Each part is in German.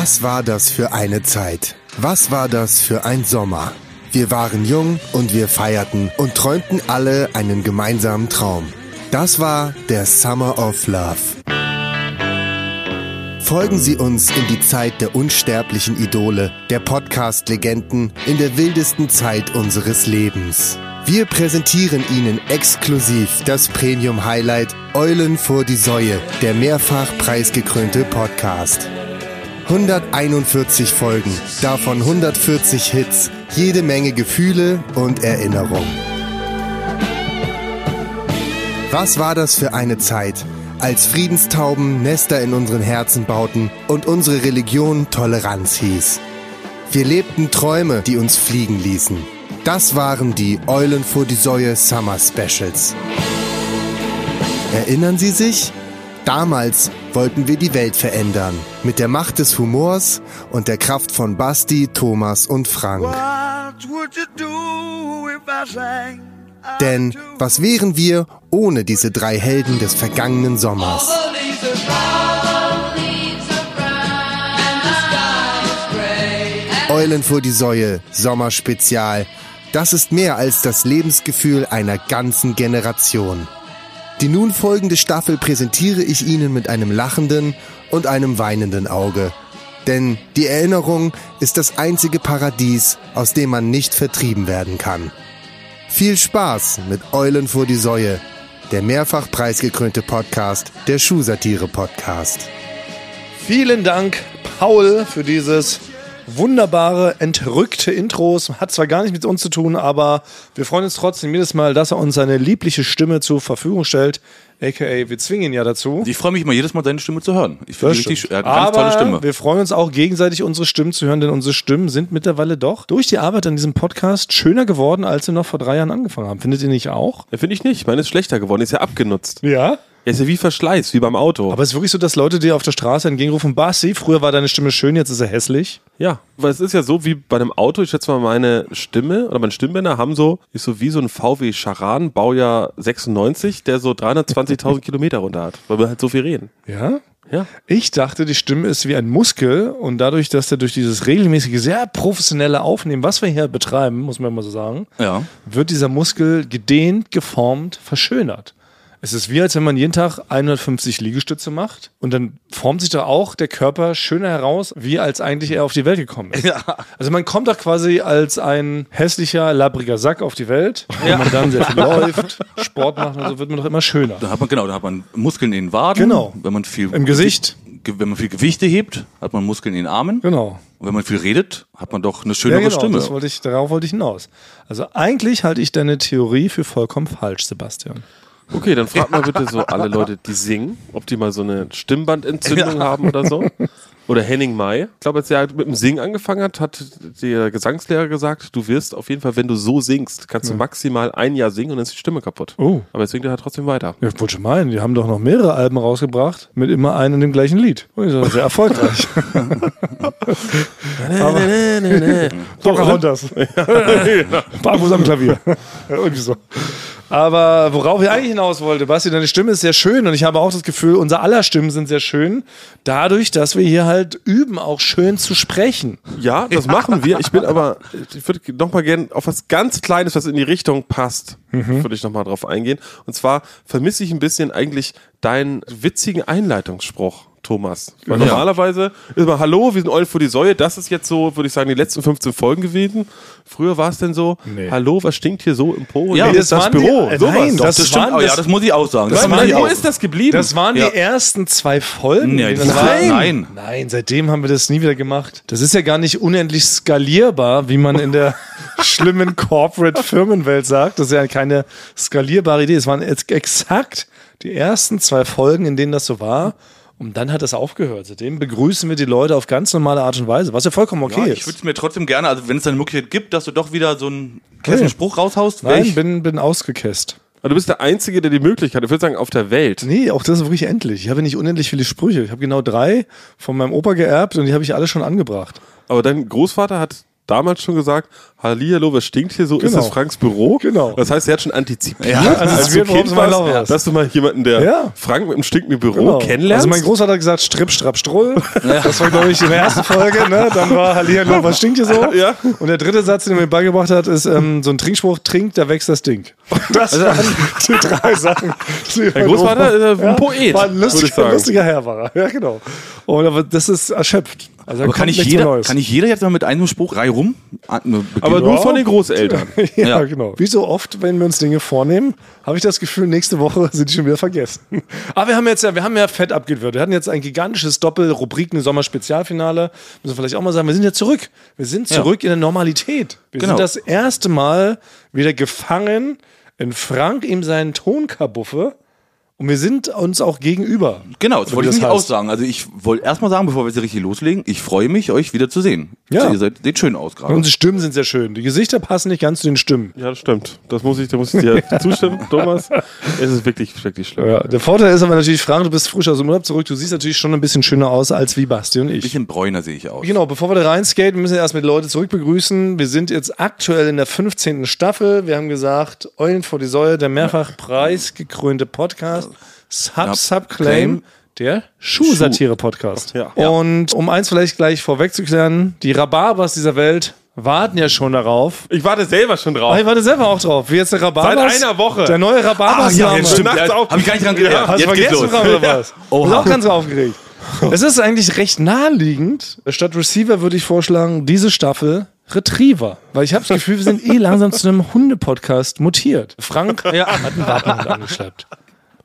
Was war das für eine Zeit? Was war das für ein Sommer? Wir waren jung und wir feierten und träumten alle einen gemeinsamen Traum. Das war der Summer of Love. Folgen Sie uns in die Zeit der unsterblichen Idole, der Podcast-Legenden, in der wildesten Zeit unseres Lebens. Wir präsentieren Ihnen exklusiv das Premium-Highlight Eulen vor die Säue, der mehrfach preisgekrönte Podcast. 141 Folgen, davon 140 Hits, jede Menge Gefühle und Erinnerungen. Was war das für eine Zeit, als Friedenstauben Nester in unseren Herzen bauten und unsere Religion Toleranz hieß? Wir lebten Träume, die uns fliegen ließen. Das waren die Eulen vor die Säue Summer Specials. Erinnern Sie sich? Damals wollten wir die Welt verändern. Mit der Macht des Humors und der Kraft von Basti, Thomas und Frank. Denn was wären wir ohne diese drei Helden des vergangenen Sommers? Eulen vor die Säue, Sommerspezial. Das ist mehr als das Lebensgefühl einer ganzen Generation. Die nun folgende Staffel präsentiere ich Ihnen mit einem lachenden und einem weinenden Auge. Denn die Erinnerung ist das einzige Paradies, aus dem man nicht vertrieben werden kann. Viel Spaß mit Eulen vor die Säue, der mehrfach preisgekrönte Podcast, der Schuhsatire-Podcast. Vielen Dank, Paul, für dieses wunderbare, entrückte Intros. Hat zwar gar nichts mit uns zu tun, aber wir freuen uns trotzdem jedes Mal, dass er uns seine liebliche Stimme zur Verfügung stellt. AKA, wir zwingen ihn ja dazu. Ich freue mich immer jedes Mal, deine Stimme zu hören. Ich finde richtig, er hat eine ganz tolle Stimme. wir freuen uns auch gegenseitig, unsere Stimmen zu hören, denn unsere Stimmen sind mittlerweile doch durch die Arbeit an diesem Podcast schöner geworden, als wir noch vor drei Jahren angefangen haben. Findet ihr nicht auch? Ja, Finde ich nicht. Meine ist schlechter geworden. Ist ja abgenutzt. Ja. Ja, ist ja wie Verschleiß, wie beim Auto. Aber es ist wirklich so, dass Leute dir auf der Straße entgegenrufen, Basti, früher war deine Stimme schön, jetzt ist er hässlich. ja, weil es ist ja so wie bei einem Auto. Ich schätze mal, meine Stimme oder meine Stimmbänder haben so, ist so wie so ein VW Charan, Baujahr 96, der so 320.000 Kilometer runter hat, weil wir halt so viel reden. Ja? Ja. Ich dachte, die Stimme ist wie ein Muskel und dadurch, dass der durch dieses regelmäßige, sehr professionelle Aufnehmen, was wir hier betreiben, muss man mal so sagen, Ja. wird dieser Muskel gedehnt, geformt, verschönert. Es ist wie, als wenn man jeden Tag 150 Liegestütze macht und dann formt sich da auch der Körper schöner heraus, wie als eigentlich er auf die Welt gekommen ist. Also man kommt doch quasi als ein hässlicher, labbriger Sack auf die Welt. Wenn man dann sehr viel läuft, Sport macht und so, wird man doch immer schöner. Da hat man, genau, da hat man Muskeln in den Waden. Genau. Wenn man viel Im Gesicht. Ge- Wenn man viel Gewichte hebt, hat man Muskeln in den Armen. Genau. Und wenn man viel redet, hat man doch eine schönere Stimme. genau, Das wollte ich, darauf wollte ich hinaus. Also eigentlich halte ich deine Theorie für vollkommen falsch, Sebastian. Okay, dann frag mal bitte so alle Leute, die singen, ob die mal so eine Stimmbandentzündung haben oder so. Oder Henning May. Ich glaube, als er mit dem Singen angefangen hat, hat der Gesangslehrer gesagt, du wirst auf jeden Fall, wenn du so singst, kannst du maximal ein Jahr singen und dann ist die Stimme kaputt. Oh. Aber jetzt singt er halt trotzdem weiter. Ja, ich wollte schon meinen, die haben doch noch mehrere Alben rausgebracht mit immer einem und dem gleichen Lied. Oh, die sind sehr erfolgreich. Pocahontas. Barfuß am Klavier. Ja, Irgendwie so. Aber worauf ich eigentlich hinaus wollte, Basti, deine Stimme ist sehr schön und ich habe auch das Gefühl, unser aller Stimmen sind sehr schön, dadurch, dass wir hier halt üben, auch schön zu sprechen. Ja, das machen wir. Ich bin aber, ich würde noch mal gerne auf was ganz Kleines, was in die Richtung passt, würde ich noch mal drauf eingehen. Und zwar vermisse ich ein bisschen eigentlich deinen witzigen Einleitungsspruch. Thomas. Weil normalerweise ist mal Hallo, wir sind Eulen vor die Säue. Das ist jetzt so, würde ich sagen, die letzten 15 Folgen gewesen. Früher war es denn so, Nee. Hallo, was stinkt hier so im Po? Ja, Nee, das das, Büro. die- äh, sowas. nein, das das stimmt, waren aber ja, das- das muss ich auch sagen. Das Nein, nein, wo ist das geblieben? Das waren Ja. die ersten zwei Folgen. Nee, das das war, war- nein. Nein, seitdem haben wir das nie wieder gemacht. Das ist ja gar nicht unendlich skalierbar, wie man in der schlimmen Corporate-Firmenwelt sagt. Das ist ja keine skalierbare Idee. Es waren jetzt exakt die ersten zwei Folgen, in denen das so war. Und dann hat das aufgehört. Seitdem begrüßen wir die Leute auf ganz normale Art und Weise, was ja vollkommen okay Ja, ich ist. würde es mir trotzdem gerne, also wenn es eine Möglichkeit gibt, dass du doch wieder so einen kleinen Nee. Spruch raushaust. Nein, ich- bin, bin ausgekäst. Aber du bist der Einzige, der die Möglichkeit, ich würde sagen, auf der Welt. Nee, auch das ist wirklich endlich. Ich habe nicht unendlich viele Sprüche. Ich habe genau drei von meinem Opa geerbt und die habe ich alle schon angebracht. Aber dein Großvater hat damals schon gesagt, Hallihallo, was stinkt hier so? Ist Genau. das Franks Büro? Genau. Das heißt, er hat schon antizipiert, Ja, antizipiert, als du Kind warst, ist. dass du mal jemanden, der Ja. Frank mit einem stinkenden Büro Genau. kennenlernst. Also mein Großvater hat gesagt, Stripp, Strapp, Stroll. Das war, glaube ich, in der ersten Folge. Ne? Dann war Hallihallo, was stinkt hier so? Ja. Und der dritte Satz, den er mir beigebracht hat, ist ähm, so ein Trinkspruch, trinkt, da wächst das Ding. Das waren die drei Sachen. die Dein Großvater ist ein Poet, War ein würde ich lustiger, sagen. lustiger Herr war er. Ja, genau. Und aber das ist erschöpft. Also Aber kann mehr jeder, kann nicht jeder jetzt mal mit einem Spruch Reihe rum? an- ne, beginnen? Aber nur Ja. von den Großeltern. ja, Ja. genau. Wie so oft, wenn wir uns Dinge vornehmen, habe ich das Gefühl, nächste Woche sind die schon wieder vergessen. Aber wir haben jetzt ja, wir haben ja fett abgewürgt. Wir hatten jetzt ein gigantisches Doppel-Rubriken-Sommer-Spezialfinale. Müssen wir vielleicht auch mal sagen, wir sind ja zurück. Wir sind zurück in der Normalität. Wir Genau. sind das erste Mal wieder gefangen in Frank ihm seinen Tonkabuffe. Und wir sind uns auch gegenüber. Genau, das wollte ich das nicht auch heißt. sagen. Also ich wollte erstmal sagen, bevor wir jetzt richtig loslegen, ich freue mich, euch wieder zu sehen. Ja. Ihr seid, seht schön aus gerade. Unsere Stimmen sind sehr schön. Die Gesichter passen nicht ganz zu den Stimmen. Ja, das stimmt. Das muss ich, da muss ich dir zustimmen, Thomas. Es ist wirklich, wirklich schlimm. Ja, der Vorteil ist aber natürlich, Frank, du bist frisch aus dem Urlaub zurück. Du siehst natürlich schon ein bisschen schöner aus als wie Basti und ich. bisschen bräuner sehe ich aus. Genau, bevor wir da reinskaten, müssen wir erstmal die Leute zurück begrüßen. Wir sind jetzt aktuell in der 15. Staffel. Wir haben gesagt, Eulen vor die Säue, der mehrfach preisgekrönte Podcast. Sub, Sub, Claim. Der Schuhsatire-Podcast. Ja. Und um eins vielleicht gleich vorwegzuklären, die Rhabarbers dieser Welt warten ja schon darauf. Ich warte selber schon drauf. Ah, ich warte selber auch drauf. Wie jetzt der Rhabarbers. Seit einer Woche. Der neue Rhabarbers. Ah, ja, jetzt stimmt. Ja, auf- Hab ich gar nicht dran gedacht. Hast du jetzt geht's vergessen, oder was? Ich bin auch ganz aufgeregt. Es ist eigentlich recht naheliegend. Statt Receiver würde ich vorschlagen, diese Staffel Retriever. Weil ich habe das Gefühl, wir sind eh langsam zu einem Hunde-Podcast mutiert. Frank hat einen Wappenhund angeschleppt.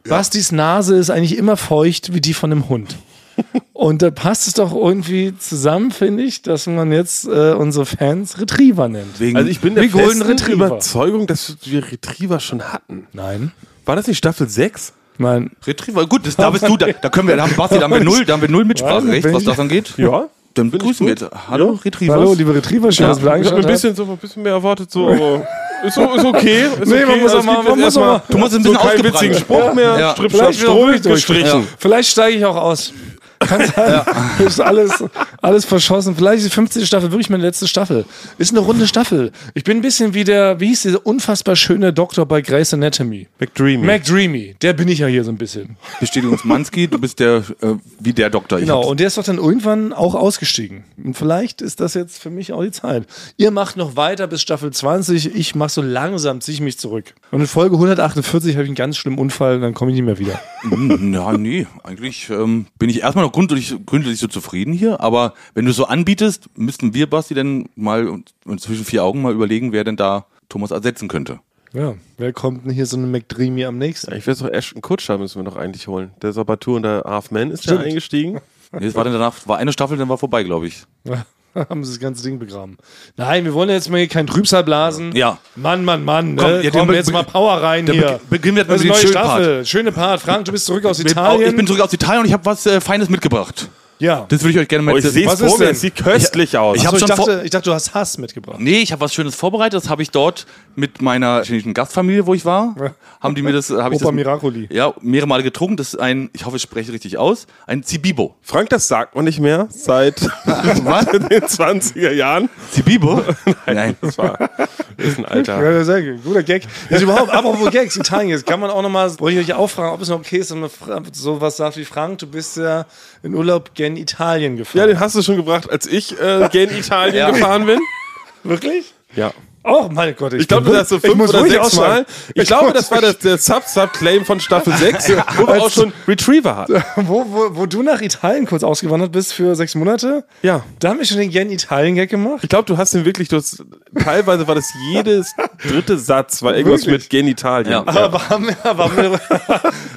Bastis Nase ist eigentlich immer feucht wie die von einem Hund. Und da passt es doch irgendwie zusammen, finde ich, dass man jetzt äh, unsere Fans Retriever nennt. Wegen, Also ich bin der festen Retriever. Überzeugung, dass wir Retriever schon hatten. Nein. War das nicht Staffel 6? Ich meine, Retriever, gut, das, da bist du, da, da können wir, da haben Basti, da haben wir null, da haben wir null Mitspracherecht, was das angeht. Ja. Dann Bin ich begrüßen wir jetzt. Hallo, Retrievers. hallo, liebe Retriever, schön, dass du wieder Ich habe ein bisschen, so, ein bisschen mehr erwartet, so, aber ist, so, ist okay. Ist Nee, okay. man muss Also auch mal- man muss mal- Du musst ein so bisschen keinen ausgebrannt. witzigen Spruch mehr. Ja. Strip, Vielleicht gestrichen. Vielleicht steige ich auch aus. Kann sein. Ist alles, alles verschossen. Vielleicht ist die 15. Staffel wirklich meine letzte Staffel. Ist eine runde Staffel. Ich bin ein bisschen wie der, wie hieß dieser unfassbar schöne Doktor bei Grey's Anatomy? McDreamy. McDreamy. Der bin ich ja hier so ein bisschen. Bestätigungsmanski, du bist der, äh, wie der Doktor. Genau. Und der ist doch dann irgendwann auch ausgestiegen. Und vielleicht ist das jetzt für mich auch die Zeit. Ihr macht noch weiter bis Staffel 20. Ich mache so langsam, ziehe ich mich zurück. Und in Folge 148 habe ich einen ganz schlimmen Unfall, dann komme ich nicht mehr wieder. Hm, Ja, nee, eigentlich ähm, bin ich erstmal noch grundsätzlich, grundsätzlich so zufrieden hier, aber wenn du so anbietest, müssten wir, Basti, denn mal zwischen vier Augen mal überlegen, wer denn da Thomas ersetzen könnte. Ja. Wer kommt denn hier so eine McDreamy am nächsten? Ich weiß doch, Ashton Kutscher müssen wir noch eigentlich holen. Der Sabatur und der Half Man ist ja eingestiegen. Nee, das war dann danach, war eine Staffel, dann war vorbei, glaube ich. haben sie das ganze Ding begraben. Nein, wir wollen jetzt mal hier kein Trübsal blasen. Ja. Mann, Mann, Mann. Komm, ne? ja, Komm jetzt mal Power rein hier. be- beginnen wir jetzt mit ist dem eine neue schönen Staffel. Schöne Part. Frank, du bist zurück aus Mit- Italien. Ich bin zurück aus Italien und ich habe was äh, Feines mitgebracht. Ja. Das würde ich euch gerne mal Oh, ich sehe Was es ist denn? es sieht köstlich aus. ich Achso, ich, schon dachte, ich dachte, du hast Hass mitgebracht. Nee, ich habe was Schönes vorbereitet. Das habe ich dort mit meiner chinesischen Gastfamilie, wo ich war, haben die mir das, habe ich Opa das, Miracoli. ja, mehrere Male getrunken. Das ist ein, ich hoffe, ich spreche richtig aus, ein Zibibo. Frank, das sagt man nicht mehr seit den 20er Jahren. Zibibo? Nein. Das war ist ein alter. Ja, sehr gut. Guter Gag. Jetzt überhaupt, apropos Gags, Italien jetzt kann man auch nochmal, wollte ich euch auch fragen, ob es noch okay ist, wenn man so was sagt wie Frank, du bist ja in Urlaub gen Italien Ja, gefahren. den hast du schon gebracht, als ich äh, gen Italien Ja. gefahren bin. Wirklich? Ja. Oh, mein Gott. Ich glaube, bin du hast so ich fünf oder sechs. Mal. Ich, glaube, muss das war das, der Sub-Sub-Claim von Staffel 6, wo wir auch schon Retriever hatten. Wo, wo, wo du nach Italien kurz ausgewandert bist für sechs Monate, Ja. da haben wir schon den Gen Italien-Gag gemacht. Ich glaube, du hast den wirklich, du hast, teilweise war das jedes dritte Satz, war irgendwas Wirklich? mit Genitalien. Ja. Aber, haben wir, aber, haben wir,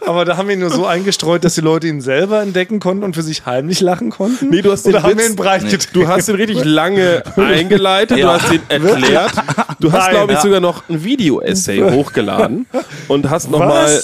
aber da haben wir ihn nur so eingestreut, dass die Leute ihn selber entdecken konnten und für sich heimlich lachen konnten. Nee, du hast den Oder haben wir Witz- ihn breit getreten? Du hast den richtig lange eingeleitet, du Ja. hast den erklärt. Du hast, glaube ich, Ja. sogar noch ein Video-Essay hochgeladen und hast nochmal?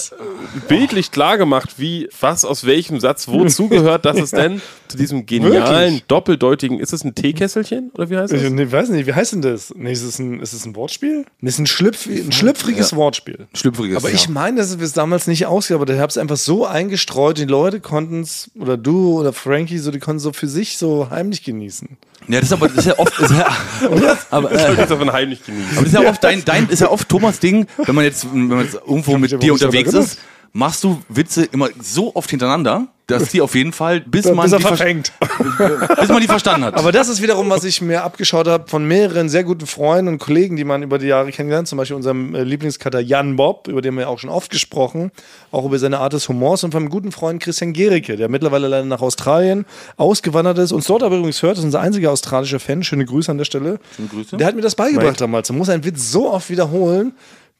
Bildlich klar gemacht, wie was aus welchem Satz wozu gehört, dass es denn zu diesem genialen, Wirklich? doppeldeutigen, ist es ein Teekesselchen oder wie heißt Ich es? nee, weiß nicht, wie heißt denn das? Nee, ist es ein, ist es ein Wortspiel? Nee, ist ein, schlüpf, ein schlüpfriges Wortspiel. Schlüpfriges. Aber ich meine, dass wir es damals nicht ausgab, aber ich habe es einfach so eingestreut, die Leute konnten es, oder du oder Frankie, so, die konnten so für sich so heimlich genießen. Ja, das ist aber das ist ja oft. Ist ja, aber, Ich äh, jetzt davon heimlich genießen. aber das ist ja oft dein, dein ist ja oft Thomas Ding, wenn man jetzt, wenn man jetzt irgendwo mit ja dir unterwegs ist, machst du Witze immer so oft hintereinander, dass die auf jeden Fall, bis man, Bis die, ver- verfängt. bis man die verstanden hat. Aber das ist wiederum, was ich mir abgeschaut habe von mehreren sehr guten Freunden und Kollegen, die man über die Jahre kennengelernt. Zum Beispiel unserem äh, Lieblingskater Jan Bob, über den wir auch schon oft gesprochen, auch über seine Art des Humors und von einem guten Freund Christian Gericke, der mittlerweile leider nach Australien ausgewandert ist, uns dort aber übrigens hört, das ist unser einziger australischer Fan. Schöne Grüße an der Stelle. Schöne Grüße. Der hat mir das beigebracht damals. Man muss einen Witz so oft wiederholen,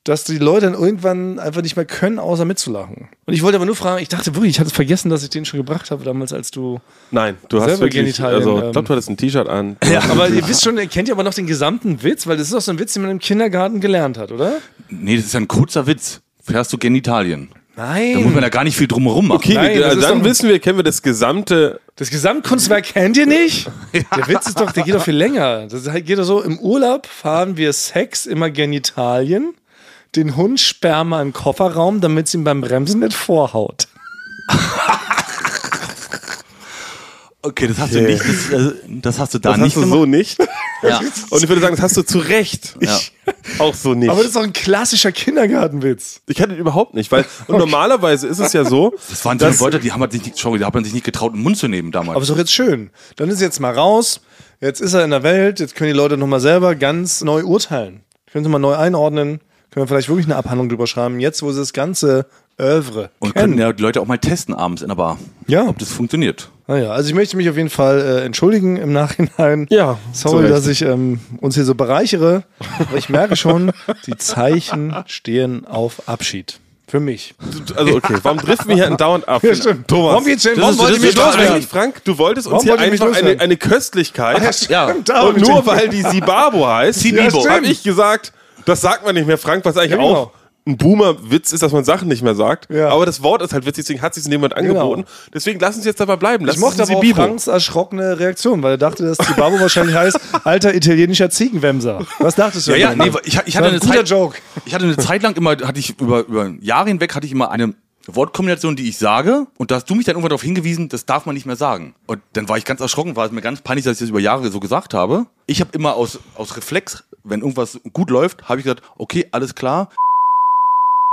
dass die Leute dann irgendwann einfach nicht mehr können, außer mitzulachen. Und ich wollte aber nur fragen, ich dachte wirklich, ich hatte vergessen, dass ich den schon gebracht habe damals, als du Nein, du hast wirklich, Genitalien, also ähm, ich glaube, du hattest ein T-Shirt an. Ja, aber ihr wisst schon, ihr kennt ja aber noch den gesamten Witz, weil das ist doch so ein Witz, den man im Kindergarten gelernt hat, oder? nee, das ist ja ein kurzer Witz. Fährst du Genitalien. Nein. Da muss man ja gar nicht viel drumherum machen. Okay, Nein, ist dann wissen wir, kennen wir das gesamte. das Gesamtkunstwerk kennt ihr nicht? Der Witz ist doch, der geht doch viel länger. Das geht doch so, im Urlaub fahren wir Sex immer Genitalien, den Hund Sperma im Kofferraum, damit es ihm beim Bremsen nicht vorhaut. Okay, das hast du nicht, das, äh, das hast du da Das nicht hast du so nicht. Ja. Und ich würde sagen, das hast du zu Recht Ja. auch so nicht. Aber das ist doch ein klassischer Kindergartenwitz. ich kann den überhaupt nicht, weil und normalerweise ist es ja so, Das waren so Leute, die haben halt sich nicht, sorry, hat man sich nicht getraut, den Mund zu nehmen damals. Aber ist doch jetzt schön. Dann ist jetzt mal raus. Jetzt ist er in der Welt. Jetzt können die Leute nochmal selber ganz neu urteilen. Können sie mal neu einordnen. Können wir vielleicht wirklich eine Abhandlung drüber schreiben. Jetzt, wo sie das ganze Oeuvre Und kennen. können ja die Leute auch mal testen abends in der Bar. Ja. Ob das funktioniert. Naja, also ich möchte mich auf jeden Fall äh, entschuldigen im Nachhinein. Ja, zu Sorry, Recht. dass ich ähm, uns hier so bereichere. Aber ich merke schon, die Zeichen stehen auf Abschied. Für mich. also okay, warum driften wir hier andauernd ab? Ja, stimmt. Thomas. Warum geht's denn? Warum wollt ihr mich loswerden? Eigentlich, Frank, du wolltest uns Warum hier wollt ihr mich einfach eine, loswerden? eine Köstlichkeit. Ja. Da Und nur weil die Sibabo heißt. Ja, habe stimmt. ich gesagt, das sagt man nicht mehr, Frank, was eigentlich genau. auch ein Boomer-Witz ist, dass man Sachen nicht mehr sagt. Ja. Aber das Wort ist halt witzig, deswegen hat sich dem Moment angeboten. Deswegen lass uns jetzt dabei bleiben. Lass Ich mochte uns aber auch Sibibo. Franks erschrockene Reaktion, weil er dachte, dass Zibabo wahrscheinlich heißt, alter italienischer Ziegenwämser. Was dachtest du? Ja, ja, nee, ich, ich hatte eine ein guter Zeit, Joke. ich hatte eine Zeit lang immer, hatte ich über, über Jahre hinweg, hatte ich immer eine Wortkombination, die ich sage. Und da hast du mich dann irgendwann darauf hingewiesen, das darf man nicht mehr sagen. Und dann war ich ganz erschrocken, war es mir ganz peinlich, dass ich das über Jahre so gesagt habe. Ich habe immer aus, aus Reflex, wenn irgendwas gut läuft, habe ich gesagt, okay, alles klar.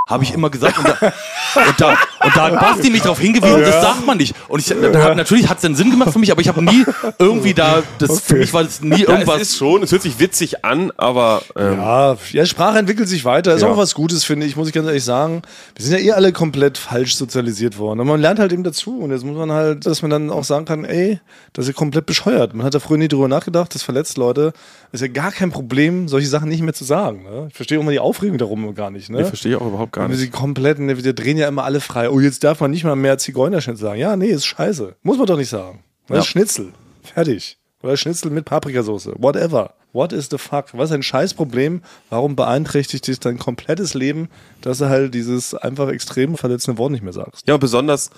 Habe ich immer gesagt und da, und da, und da hat Basti mich darauf hingewiesen, das sagt man nicht. Und ich, da, natürlich hat es dann Sinn gemacht für mich, aber ich habe nie irgendwie da, das, für mich war das nie Ja, irgendwas. es ist schon, es hört sich witzig an, aber ähm, Ja, ja, Sprache entwickelt sich weiter. Ist Ja. auch was Gutes, finde ich, muss ich ganz ehrlich sagen. Wir sind ja eh alle komplett falsch sozialisiert worden. Und man lernt halt eben dazu. Und jetzt muss man halt, dass man dann auch sagen kann, ey, das ist ja komplett bescheuert. Man hat da früher nie drüber nachgedacht, das verletzt Leute. Ist ja gar kein Problem, solche Sachen nicht mehr zu sagen. Ne? Ich verstehe auch mal die Aufregung darum gar nicht. Ne? ich verstehe auch überhaupt gar Wir nicht. sie komplett, wir drehen ja immer alle frei. Oh, jetzt darf man nicht mal mehr Zigeunerschnitt sagen. Ja, nee, ist scheiße. Muss man doch nicht sagen. Das ist Schnitzel. Fertig. Oder Schnitzel mit Paprikasauce. Whatever. What is the fuck? Was ein Scheißproblem. Warum beeinträchtigt dich dein komplettes Leben, dass du halt dieses einfach extrem verletzende Wort nicht mehr sagst? Ja, und besonders,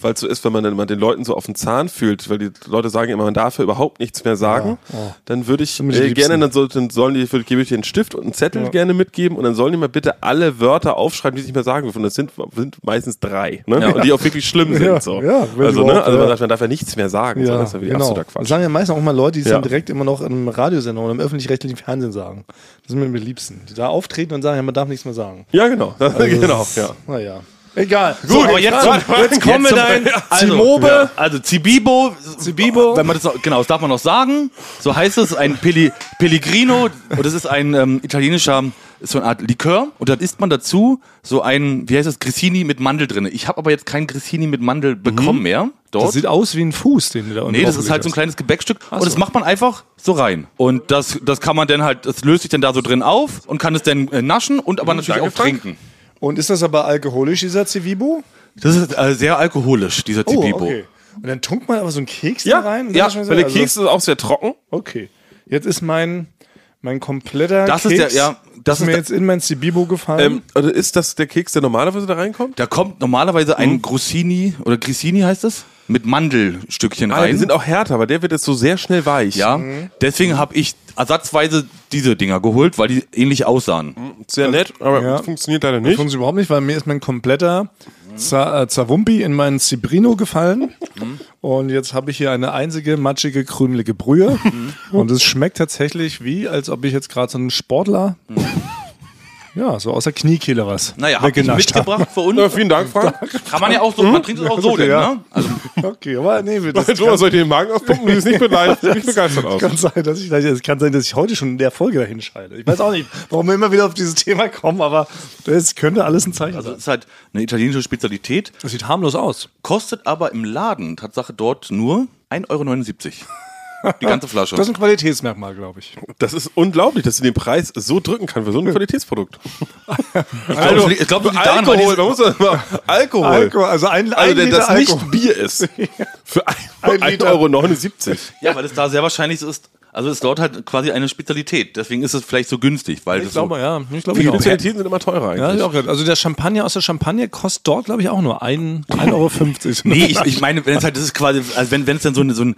weil es so ist, wenn man dann mal den Leuten so auf den Zahn fühlt, weil die Leute sagen immer, man darf ja überhaupt nichts mehr sagen, dann würde ich äh, gerne, dann, soll, dann sollen die, würde, gebe ich dir einen Stift und einen Zettel gerne mitgeben und dann sollen die mal bitte alle Wörter aufschreiben, die sie nicht mehr sagen dürfen. Und das sind, sind meistens drei, ne? Und die auch wirklich schlimm sind. Ja, so. ja, also, ne? also man, ja. darf, man darf ja nichts mehr sagen. so, das ist ja wirklich absoluter Das Quatsch. sagen ja meistens auch mal Leute, die Ja. dann direkt immer noch in einem Radiosender oder im öffentlich-rechtlichen Fernsehen sagen. Das sind mir die Liebsten. Die da auftreten und sagen, ja, man darf nichts mehr sagen. Ja, genau. Also genau, ja. Naja. Egal. Gut, aber jetzt, zum, jetzt kommen wir dein also, Zimobe. ja. Also Zibibo, Zibibo. wenn man das genau, das darf man noch sagen. So heißt es, ein Peli, Pellegrino. Und das ist ein ähm, italienischer, ist so eine Art Likör. Und dann isst man dazu so ein, wie heißt das, Grissini mit Mandel drin. Ich habe aber jetzt kein Grissini mit Mandel bekommen mehr. Dort. Das sieht aus wie ein Fuß, den du da unten Nee, das ist halt so ein kleines Gebäckstück und so. das macht man einfach so rein. Und das, das kann man dann halt, das löst sich dann da so drin auf und kann es dann äh, naschen und aber natürlich danke, auch Frank. trinken. Und ist das aber alkoholisch, dieser Civibo? Das ist äh, sehr alkoholisch, dieser Zibibo. Oh, okay. Und dann tunkt man aber so einen Keks Ja, da rein? und ja weil der also- Keks ist auch sehr trocken. Okay. Jetzt ist mein, mein kompletter Das Keks. ist der, ja, Das ist mir jetzt in mein Cibibo gefallen. Ähm, oder ist das der Keks, der normalerweise da reinkommt? Da kommt normalerweise ein Grissini oder Grissini heißt es mit Mandelstückchen Ah, die rein. sind auch härter, aber der wird jetzt so sehr schnell weich. ja, deswegen habe ich ersatzweise diese Dinger geholt, weil die ähnlich aussahen. Sehr nett, aber Ja. funktioniert leider nicht. Funktioniert überhaupt nicht, weil mir ist mein kompletter äh, Zawumpi in meinen Cibrino gefallen. Und jetzt habe ich hier eine einzige matschige, krümelige Brühe. Und es schmeckt tatsächlich wie, als ob ich jetzt gerade so einen Sportler, ja, so aus der Kniekehle was Naja, habe ich mitgebracht für uns. Ja, vielen Dank, Frank. Kann man ja auch so, man trinkt es auch so, denn, Ja. ne? Also, Okay, aber nee, das Thomas, soll ich dir den Magen auspumpen? Du siehst nicht, begeistert, nicht begeistert aus. kann sein, dass ich, es kann sein, dass ich heute schon in der Folge dahin scheide. Ich weiß auch nicht, warum wir immer wieder auf dieses Thema kommen, aber das könnte alles ein Zeichen also sein. es ist halt eine italienische Spezialität, Das sieht harmlos aus. kostet aber im Laden Tatsache dort nur 1,79 Euro. Die ganze Flasche. Das ist ein Qualitätsmerkmal, glaube ich. Das ist unglaublich, dass sie den Preis so drücken kann für so ein Qualitätsprodukt. also, ich glaube, daran, weil Alkohol, man muss das mal, Alkohol. Alkohol, also ein, Also, ein der Liter das Alkohol. nicht Bier ist. Für Ein 1,79 Liter. Euro. 79. Ja, weil es da sehr wahrscheinlich so ist. Also es ist dort halt quasi eine Spezialität. Deswegen ist es vielleicht so günstig, weil Ich das so, glaube, ja. Ich glaube, auch. Spezialitäten sind immer teurer eigentlich. Ja, auch. Also der Champagner aus der Champagne kostet dort, glaube ich, auch nur 1,50 Euro. Nee, ich, ich meine, wenn es halt, das ist quasi, also wenn, wenn es dann so, eine, so ein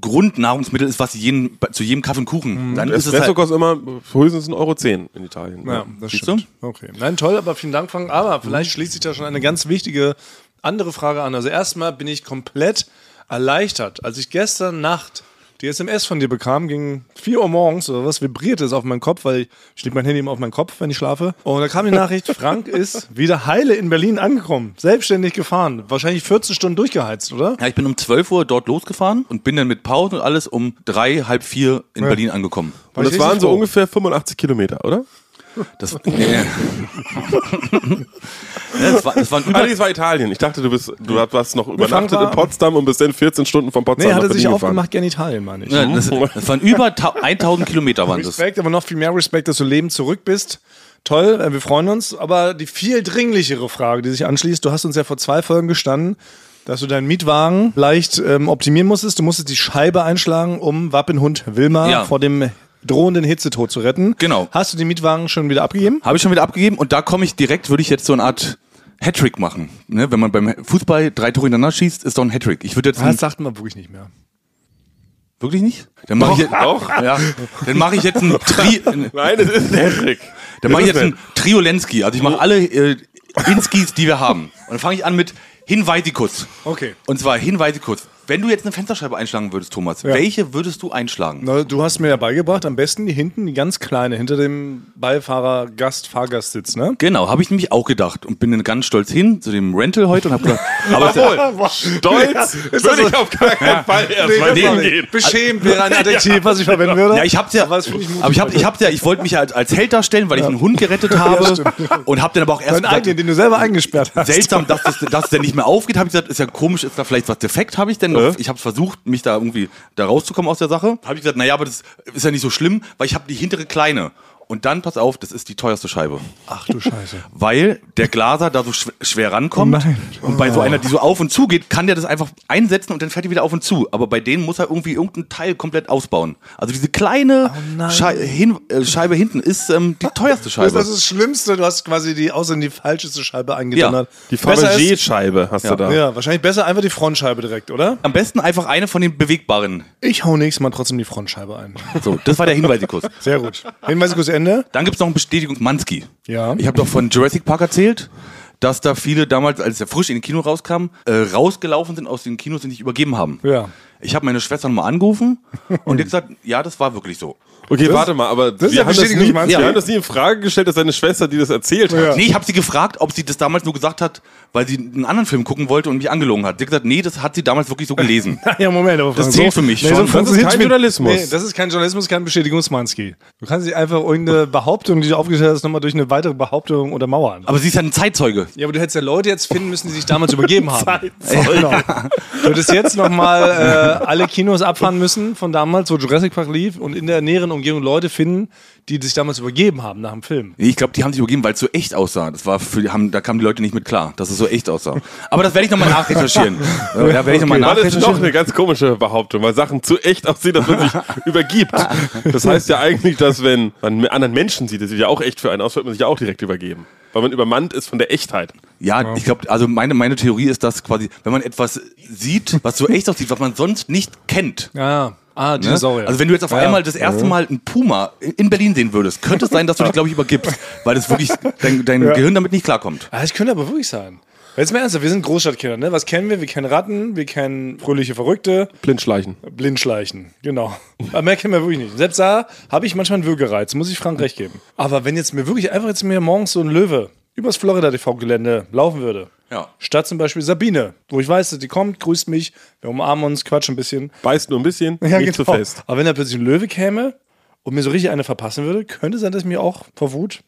Grundnahrungsmittel ist, was jeden, zu jedem Kaffee und Kuchen, dann ist es halt, kostet immer höchstens 1,10 Euro in Italien. Ja, das Siehst stimmt. Okay. Nein, toll, aber vielen Dank, Frank. Aber vielleicht schließt sich da schon eine ganz wichtige andere Frage an. Also erstmal bin ich komplett erleichtert, als ich gestern Nacht die SMS von dir bekam, gegen 4 Uhr morgens oder was, vibrierte es auf meinem Kopf, weil ich, lege mein Handy immer auf meinen Kopf, wenn ich schlafe. Und da kam die Nachricht, Frank ist wieder heile in Berlin angekommen, selbstständig gefahren, wahrscheinlich 14 Stunden durchgeheizt, oder? ja, ich bin um 12 Uhr dort losgefahren und bin dann mit Pause und alles um drei, halb vier in Berlin angekommen. Und das waren so froh. ungefähr 85 Kilometer, oder? Das, nee. ja, das, war, das waren über, Ah, nee, war Italien. Ich dachte, du bist, du warst noch übernachtet in Potsdam und bist dann 14 Stunden von Potsdam Nee, hat nach er sich aufgemacht, gern Italien, meine ich. Ja, das, das waren über ta- 1000 Kilometer waren das. Respekt, aber noch viel mehr Respekt, dass du lebend zurück bist. Toll, äh, wir freuen uns. Aber die viel dringlichere Frage, die sich anschließt, du hast uns ja vor zwei Folgen gestanden, dass du deinen Mietwagen leicht ähm, optimieren musstest. Du musstest die Scheibe einschlagen, um Wappenhund Wilma Ja. vor dem drohenden Hitzetod zu retten. Genou. Hast du den Mietwagen schon wieder abgegeben? Habe ich schon wieder abgegeben und da komme ich direkt, würde ich jetzt so eine Art Hattrick machen. Ne? Wenn man beim Fußball drei Tore hintereinander schießt, ist doch ein Hattrick. Ich würde jetzt Das sagt man wirklich nicht mehr. wirklich nicht. Dann mache ich jetzt, doch. Ja, dann mache ich jetzt ein Tri, Nein, das ist ein Hattrick. dann mache ich jetzt ein Triolensky. Also ich mache alle äh, Inskis, die wir haben. Und dann fange ich an mit Hinweisikus. Okay. Und zwar Hinweisikus. Wenn du jetzt eine Fensterscheibe einschlagen würdest, Thomas, welche würdest du einschlagen? Na, du hast mir ja beigebracht, am besten die hinten, die ganz kleine, hinter dem Beifahrer, Gast, Fahrgastsitz, ne? Genau, habe ich nämlich auch gedacht und bin dann ganz stolz hin zu dem Rental heute und habe gesagt, aber Jawohl. Stolz würde ich auf gar keinen Fall erstmal nee, hingehen. Beschämt wäre ein Adjektiv, was ich verwenden würde. Ja, ich hab's ja, Aber das aber ich hab, ich hab's ja, ich wollte mich ja als, als Held darstellen, weil ich einen Hund gerettet habe und hab dann aber auch erst Deinen gesagt, eigenen, den du selber eingesperrt hast. seltsam, dass das, dass es dann nicht mehr aufgeht, habe ich gesagt, ist ja komisch, ist da vielleicht was defekt, habe ich denn noch, ich habe versucht, mich da irgendwie da rauszukommen aus der Sache, habe ich gesagt, naja, aber das ist ja nicht so schlimm, weil ich habe die hintere kleine und dann, pass auf, das ist die teuerste Scheibe. Ach du Scheiße. Weil der Glaser da so schw schwer rankommt. Oh nein. Und bei so einer, die so auf und zu geht, kann der das einfach einsetzen und dann fährt die wieder auf und zu. Aber bei denen muss er irgendwie irgendein Teil komplett ausbauen. Also diese kleine Oh. Schei hin äh, Scheibe hinten ist ähm, die teuerste Scheibe. Das ist das Schlimmste, du hast quasi die außerdem die falscheste Scheibe eingedonnert. Die Besser ist- Fabergé-Scheibe hast du da. Ja, wahrscheinlich besser einfach die Frontscheibe direkt, oder? Am besten einfach eine von den bewegbaren. Ich hau nächstes Mal trotzdem die Frontscheibe ein. So, das war der Hinweisikus. Sehr gut. Hinweisikus Ende. Dann gibt's noch einen Bestätigungsmanski. Ja. Ich habe doch von Jurassic Park erzählt, dass da viele damals, als er frisch in den Kino rauskam, äh, rausgelaufen sind aus den Kinos und sich übergeben haben. Ja. Ich habe meine Schwester nochmal angerufen und die hat gesagt, ja, das war wirklich so. Okay, warte mal, aber ist ja wir, haben das, nie, wir du? haben das nie in Frage gestellt, dass deine Schwester dir das erzählt hat. Nee, ich habe sie gefragt, ob sie das damals nur gesagt hat, weil sie einen anderen Film gucken wollte und mich angelogen hat. Sie hat gesagt, nee, das hat sie damals wirklich so gelesen. Ja, Moment, aber Das zählt für mich schon. Das ist kein Journalismus. Nee, das ist kein Journalismus, kein Bestätigungsmanski. Du kannst nicht einfach irgendeine Behauptung, die du aufgestellt hast, nochmal durch eine weitere Behauptung untermauern. Aber sie ist ja ein Zeitzeuge. Ja, aber du hättest ja Leute jetzt finden müssen, die sich damals übergeben haben. Genau. Du hättest jetzt nochmal alle Kinos abfahren müssen von damals, wo Jurassic Park lief und in der näheren Umgebung Leute finden, die sich damals übergeben haben nach dem Film. Ich glaube, die haben sich übergeben, weil es so echt aussah. Das war für, haben, da kamen die Leute nicht mit klar, dass es so echt aussah. Aber das werde ich nochmal nachrecherchieren. Ja, werde ich nochmal Das ist doch nachrecherchieren. eine ganz komische Behauptung, weil Sachen zu echt aussehen, dass man sich übergibt. Das heißt ja eigentlich, dass wenn man anderen Menschen sieht, das sieht ja auch echt für einen aus, wird man sich ja auch direkt übergeben. Weil man übermannt ist von der Echtheit. Ja, ich glaube, also meine, meine Theorie ist, dass quasi, wenn man etwas sieht, was so echt aussieht, was man sonst nicht kennt. Ja. Ah, Ne? Dinosaurier. Also wenn du jetzt auf Ja. einmal das erste Mal einen Puma in Berlin sehen würdest, könnte es sein, dass du dich, glaube ich, übergibst, weil das wirklich dein, dein Gehirn damit nicht klarkommt. Ah, das könnte aber wirklich sein. Jetzt mal ernsthaft, wir sind Großstadtkinder, ne? Was kennen wir? Wir kennen Ratten, wir kennen fröhliche Verrückte, Blindschleichen. Blindschleichen. Genau. Aber mehr kennen wir wirklich nicht. Selbst da habe ich manchmal einen Würgereiz, muss ich Frank recht geben. Aber wenn jetzt mir wirklich einfach jetzt mir morgens so ein Löwe übers Florida TV-Gelände laufen würde, Ja. statt zum Beispiel Sabine, wo ich weiß, die kommt, grüßt mich, wir umarmen uns, quatschen ein bisschen. Beißt nur ein bisschen, Ja, nicht zu genau. fest. Aber wenn da plötzlich ein Löwe käme und mir so richtig eine verpassen würde, könnte sein, dass ich mir auch vor Wut,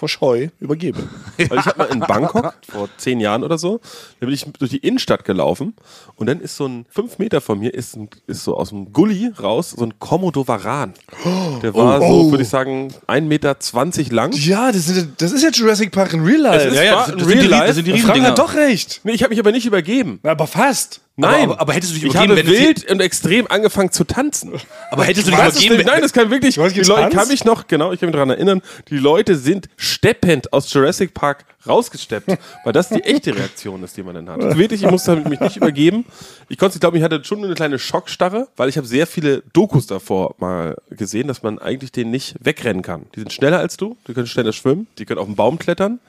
vor Scheu übergebe. Weil ich habe mal in Bangkok vor zehn Jahren oder so, da bin ich durch die Innenstadt gelaufen und dann ist so ein fünf Meter von mir ist, ein, ist so aus dem Gully raus so ein Komodo Varan. Der war Oh. so, würde ich sagen, 1,20 Meter lang. Ja, das, sind, das ist ja Jurassic Park in Real Life. Es ist Ja, ja, das, in das, sind die, real life. das sind die Frank hat doch recht. Nee, ich habe mich aber nicht übergeben. Aber fast. Nein, aber- aber hättest du dich ich übergeben, habe wenn es- wild und extrem angefangen zu tanzen. Aber hättest du dich übergeben, denn? Nein, das kann wirklich. Du Die Leute, ich kann mich noch, genau, ich kann mich daran erinnern, die Leute sind steppend aus Jurassic Park rausgesteppt, weil das die echte Reaktion ist, die man dann hat. Wirklich, ich musste mich nicht übergeben. Ich konnte, ich glaube, ich hatte schon eine kleine Schockstarre, weil ich habe sehr viele Dokus davor mal gesehen, dass man eigentlich denen nicht wegrennen kann. Die sind schneller als du, die können schneller schwimmen, die können auf den Baum klettern,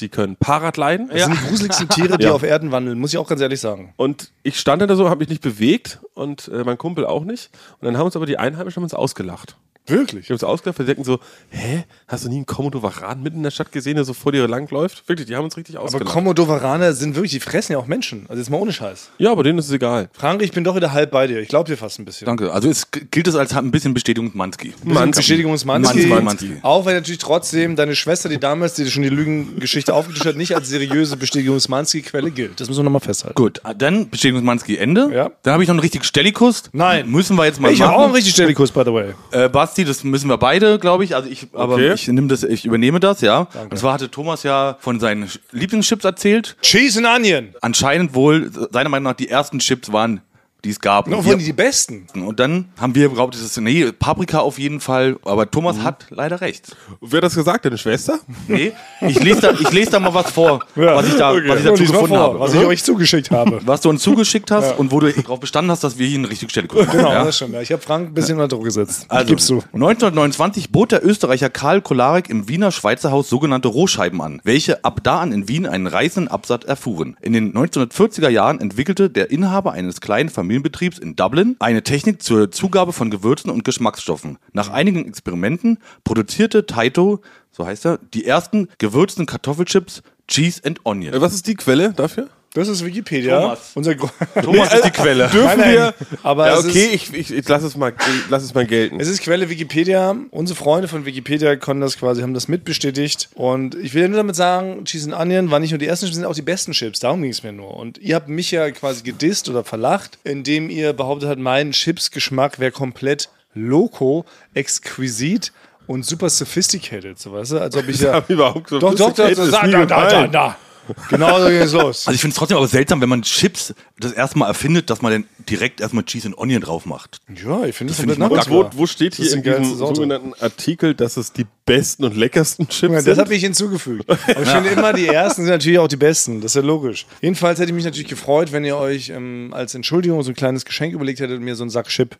die können Paragliden. Das sind die gruseligsten Tiere, die Ja. auf Erden wandeln, muss ich auch ganz ehrlich sagen. Und ich stand da so, habe mich nicht bewegt und äh, mein Kumpel auch nicht. Und dann haben uns aber die Einheimischen haben uns ausgelacht. Wirklich? Die haben uns ausgelacht, weil sie denken so, hä, hast du nie einen Komodo Varan mitten in der Stadt gesehen, der so vor dir langläuft? Wirklich, die haben uns richtig Aber ausgelacht. Komodovaraner sind wirklich, die fressen ja auch Menschen. Also jetzt mal ohne Scheiß. ja, aber denen ist es egal. Frank, ich bin doch wieder halb bei dir. Ich glaube dir fast ein bisschen. Danke. Also es gilt es als ein bisschen Bestätigung Manski. Bestätigung Manski. Auch wenn natürlich trotzdem deine Schwester, die damals, die schon die Lügengeschichte aufgetischt hat, nicht als seriöse Bestätigung Manski-Quelle gilt. Das müssen wir nochmal festhalten. Gut, dann Bestätigung Manski Ende. Ja. Dann habe ich noch einen richtigen Stellikus. Nein. Müssen wir jetzt mal Ich habe auch einen machen. richtig Stellikus, by the way. Äh, Basti, das müssen wir beide, glaube ich. Also ich, aber Okay. ich nehme das, ich übernehme das, ja. Und zwar hatte Thomas ja von seinen Sch- Lieblingschips erzählt. Cheese and Onion. Anscheinend wohl, seiner Meinung nach, die ersten Chips waren, die es gab. Noch Und von die besten. Und dann haben wir behauptet, das ist, nee, Paprika auf jeden Fall. Aber Thomas Mhm. hat leider recht. Wer hat das gesagt, deine Schwester? Nee, ich lese da, ich lese da mal was vor, was ich da, was ich dazu gefunden vor, habe. Was ich euch zugeschickt habe. was du uns zugeschickt hast und wo du darauf bestanden hast, dass wir hier eine richtige Stelle gucken. Genau, ja? das. Ja, Ich habe Frank ein bisschen unter Druck gesetzt. Also, Gibst du. 1929 bot der Österreicher Karl Kolarek im Wiener Schweizerhaus sogenannte Rohscheiben an, welche ab da an in Wien einen reißenden Absatz erfuhren. In den 1940er Jahren entwickelte der Inhaber eines kleinen Familienbetriebs in Dublin eine Technik zur Zugabe von Gewürzen und Geschmacksstoffen. Nach einigen Experimenten produzierte Taito, so heißt er, die ersten gewürzten Kartoffelchips Cheese and Onion. Äh, Was ist die Quelle dafür? Das ist Wikipedia. Thomas. Unser Thomas ist die Quelle. Dürfen Nein, nein. wir? Aber ja, es okay, ist- ich, ich, ich lass es mal, lass es mal gelten. Es ist Quelle Wikipedia. Unsere Freunde von Wikipedia konnten das quasi, haben das mitbestätigt. Und ich will nur damit sagen, Cheese and Onion waren nicht nur die ersten Chips, sind auch die besten Chips. Darum ging es mir nur. Und ihr habt mich ja quasi gedisst oder verlacht, indem ihr behauptet habt, mein Chips-Geschmack wäre komplett loco, exquisit und super sophisticated. So, weißt du? Als ob ich ja. überhaupt so doch, doch, doch, sophisticated so ist sag, nie da, da, da, gefallen. da. Genau so ging es los. Also ich finde es trotzdem aber seltsam, wenn man Chips das erste Mal erfindet, dass man dann direkt erstmal Cheese and Onion drauf macht. Ja, ich finde das find ich Und wo, wo steht Das hier in diesem Sorte. sogenannten Artikel, dass es die besten und leckersten Chips Ja, das habe ich hinzugefügt. Aber ich finde immer, die ersten sind natürlich auch die besten. Das ist ja logisch. Jedenfalls hätte ich mich natürlich gefreut, wenn ihr euch ähm, als Entschuldigung so ein kleines Geschenk überlegt hättet und mir so einen Sack Chips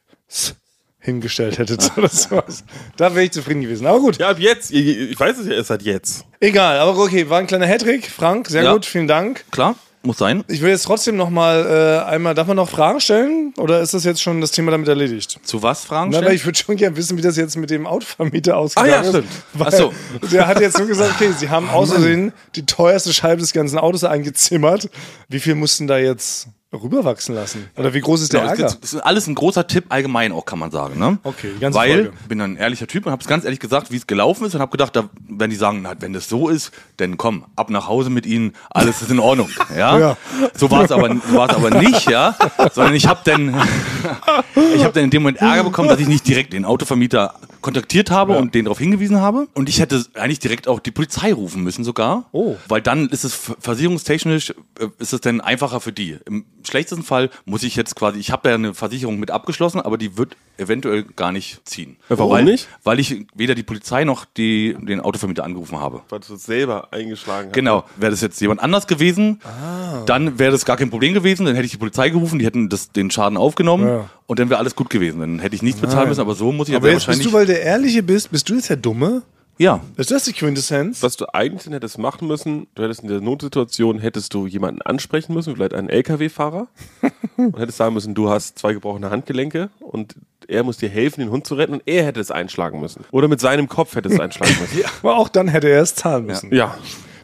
hingestellt hättet oder sowas. Da wäre ich zufrieden gewesen. Aber gut, ja, ab jetzt. Ich weiß es ja erst seit jetzt. egal. Aber okay, war ein kleiner Hattrick. Frank, sehr Ja. gut, vielen Dank. Klar, muss sein. Ich will jetzt trotzdem noch mal äh, einmal, darf man noch Fragen stellen? Oder ist das jetzt schon das Thema damit erledigt? Zu was Fragen Na, stellen? weil ich würde schon gerne wissen, wie das jetzt mit dem Autovermieter Ah ausgegangen ja, ist. stimmt. Weil Ach so. Der hat jetzt so gesagt, okay, sie haben außerdem die teuerste Scheibe des ganzen Autos eingezimmt. Wie viel mussten da jetzt rüberwachsen lassen. Oder wie groß ist der Genau, Ärger? das, ist alles ein großer Tipp allgemein auch, kann man sagen. Ne? Okay, die ganze Weil Folge. ich bin ein ehrlicher Typ und habe es ganz ehrlich gesagt, wie es gelaufen ist und habe gedacht, da, wenn die sagen, na, wenn das so ist, dann komm, ab nach Hause mit ihnen, alles ist in Ordnung. Ja, Ja. so war es aber, so aber nicht, ja, sondern ich habe dann, ich habe dann in dem Moment Ärger bekommen, dass ich nicht direkt den Autovermieter kontaktiert habe und den darauf hingewiesen habe. Und ich hätte eigentlich direkt auch die Polizei rufen müssen sogar. Oh. Weil dann ist es ver- versicherungstechnisch, äh, ist es dann einfacher für die. Im schlechtesten Fall muss ich jetzt quasi, ich habe ja eine Versicherung mit abgeschlossen, aber die wird eventuell gar nicht ziehen. Ja, warum weil, nicht? Weil ich weder die Polizei noch die, den Autovermieter angerufen habe. Weil du es selber eingeschlagen hast. Genau. Wäre das jetzt jemand anders gewesen, Ah. dann wäre das gar kein Problem gewesen. Dann hätte ich die Polizei gerufen, die hätten das, den Schaden aufgenommen Ja. und dann wäre alles gut gewesen. Dann hätte ich nichts bezahlen müssen, aber so muss ich Aber jetzt jetzt bist wahrscheinlich. du, weil der Ehrliche bist, bist du jetzt der Dumme? Ja. Ist das die Quintessenz? Was du eigentlich hättest machen müssen, du hättest in der Notsituation, hättest du jemanden ansprechen müssen, vielleicht einen LKW-Fahrer, und hättest sagen müssen, du hast zwei gebrochene Handgelenke und er muss dir helfen, den Hund zu retten und er hätte es einschlagen müssen. Oder mit seinem Kopf hätte es einschlagen müssen. Aber auch dann hätte er es zahlen müssen. ja.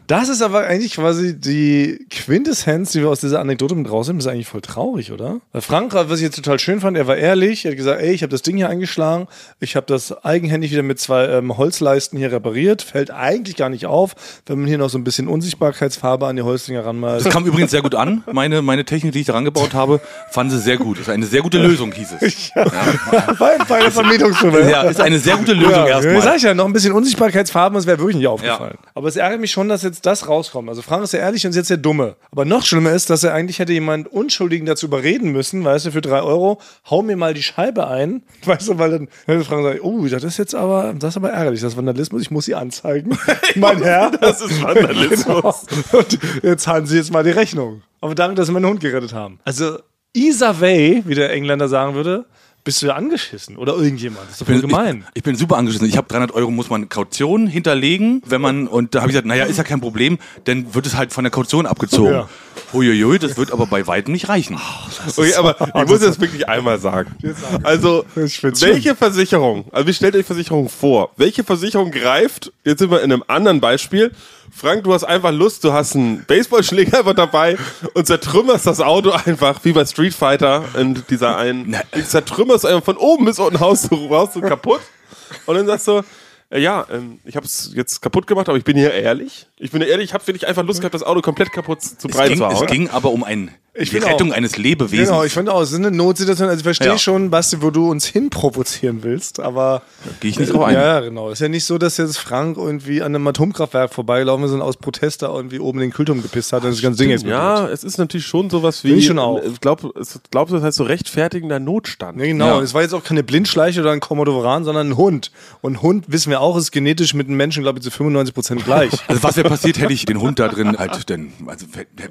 Das ist aber eigentlich quasi die Quintessenz, die wir aus dieser Anekdote mit rausnehmen. Das ist eigentlich voll traurig, oder? Weil Frank, was ich jetzt total schön fand, er war ehrlich. Er hat gesagt, ey, ich habe das Ding hier eingeschlagen. Ich habe das eigenhändig wieder mit zwei ähm, Holzleisten hier repariert. Fällt eigentlich gar nicht auf, wenn man hier noch so ein bisschen Unsichtbarkeitsfarbe an die Holzdinger ranmalt. Das kam übrigens sehr gut an. Meine, meine Technik, die ich da rangebaut habe, fanden sie sehr gut. Das ist eine sehr gute Lösung, hieß es. bei, bei der Vermietungsfirma. Ja, ist eine sehr gute Lösung Ja, ja, erstmal. sag ich ja, noch ein bisschen Unsichtbarkeitsfarben, das wäre wirklich nicht aufgefallen. Aber es ärgert mich schon, dass jetzt das rauskommt. Also Frank ist ja ehrlich und ist jetzt der Dumme. Aber noch schlimmer ist, dass er eigentlich hätte jemand Unschuldigen dazu überreden müssen, weißt du, für drei Euro, hau mir mal die Scheibe ein. Weißt du, weil dann hätte Frank gesagt, oh, das ist jetzt aber, das ist aber ärgerlich, das ist Vandalismus, ich muss sie anzeigen. mein Herr. Das ist Vandalismus. Genau. Und jetzt zahlen sie jetzt mal die Rechnung. Aber danke, dass sie meinen Hund gerettet haben. Also, Isa Way, wie der Engländer sagen würde, bist du ja angeschissen. Oder irgendjemand. Das ist doch voll gemein. Ich, ich bin super angeschissen. Ich habe 300 Euro, muss man Kaution hinterlegen, wenn man, und da habe ich gesagt, naja, ist ja kein Problem, dann wird es halt von der Kaution abgezogen. Ja. Huiuiui, das wird aber bei weitem nicht reichen. Okay, aber ich muss jetzt wirklich einmal sagen. Also, welche Versicherung, also wie stellt euch Versicherung vor? Welche Versicherung greift, jetzt sind wir in einem anderen Beispiel, Frank, du hast einfach Lust, du hast einen Baseballschläger einfach dabei und zertrümmerst das Auto einfach, wie bei Street Fighter in dieser einen, du zertrümmerst einfach von oben bis unten haust du, raus du kaputt. Und dann sagst du, ja, ähm, ich habe es jetzt kaputt gemacht, aber ich bin hier ehrlich. Ich bin ehrlich, ich habe wirklich einfach Lust gehabt, das Auto komplett kaputt zu Es breit ging, zu hauen. es ging aber um ein, Ich die finde Rettung auch. eines Lebewesens. Genau, ich finde auch, es ist eine Notsituation. Also ich verstehe Ja. schon, Basti, wo du uns hinprovozieren willst, aber. Gehe ich nicht drauf ein. Ja, ja, genau. Ist ja nicht so, dass jetzt Frank irgendwie an einem Atomkraftwerk vorbeigelaufen ist und aus Protest da irgendwie oben in den Kühlturm gepisst hat und das ganze Ding jetzt Ja, es ist natürlich schon sowas wie. Ich schon auch. Ich glaube, glaub, das heißt so rechtfertigender Notstand. Ja, genau. Ja. Es war jetzt auch keine Blindschleiche oder ein Komodowaran, sondern ein Hund. Und ein Hund, wissen wir auch, ist genetisch mit einem Menschen, glaube ich, zu 95 Prozent gleich. Also was wäre passiert, hätte ich den Hund da drin halt, denn, also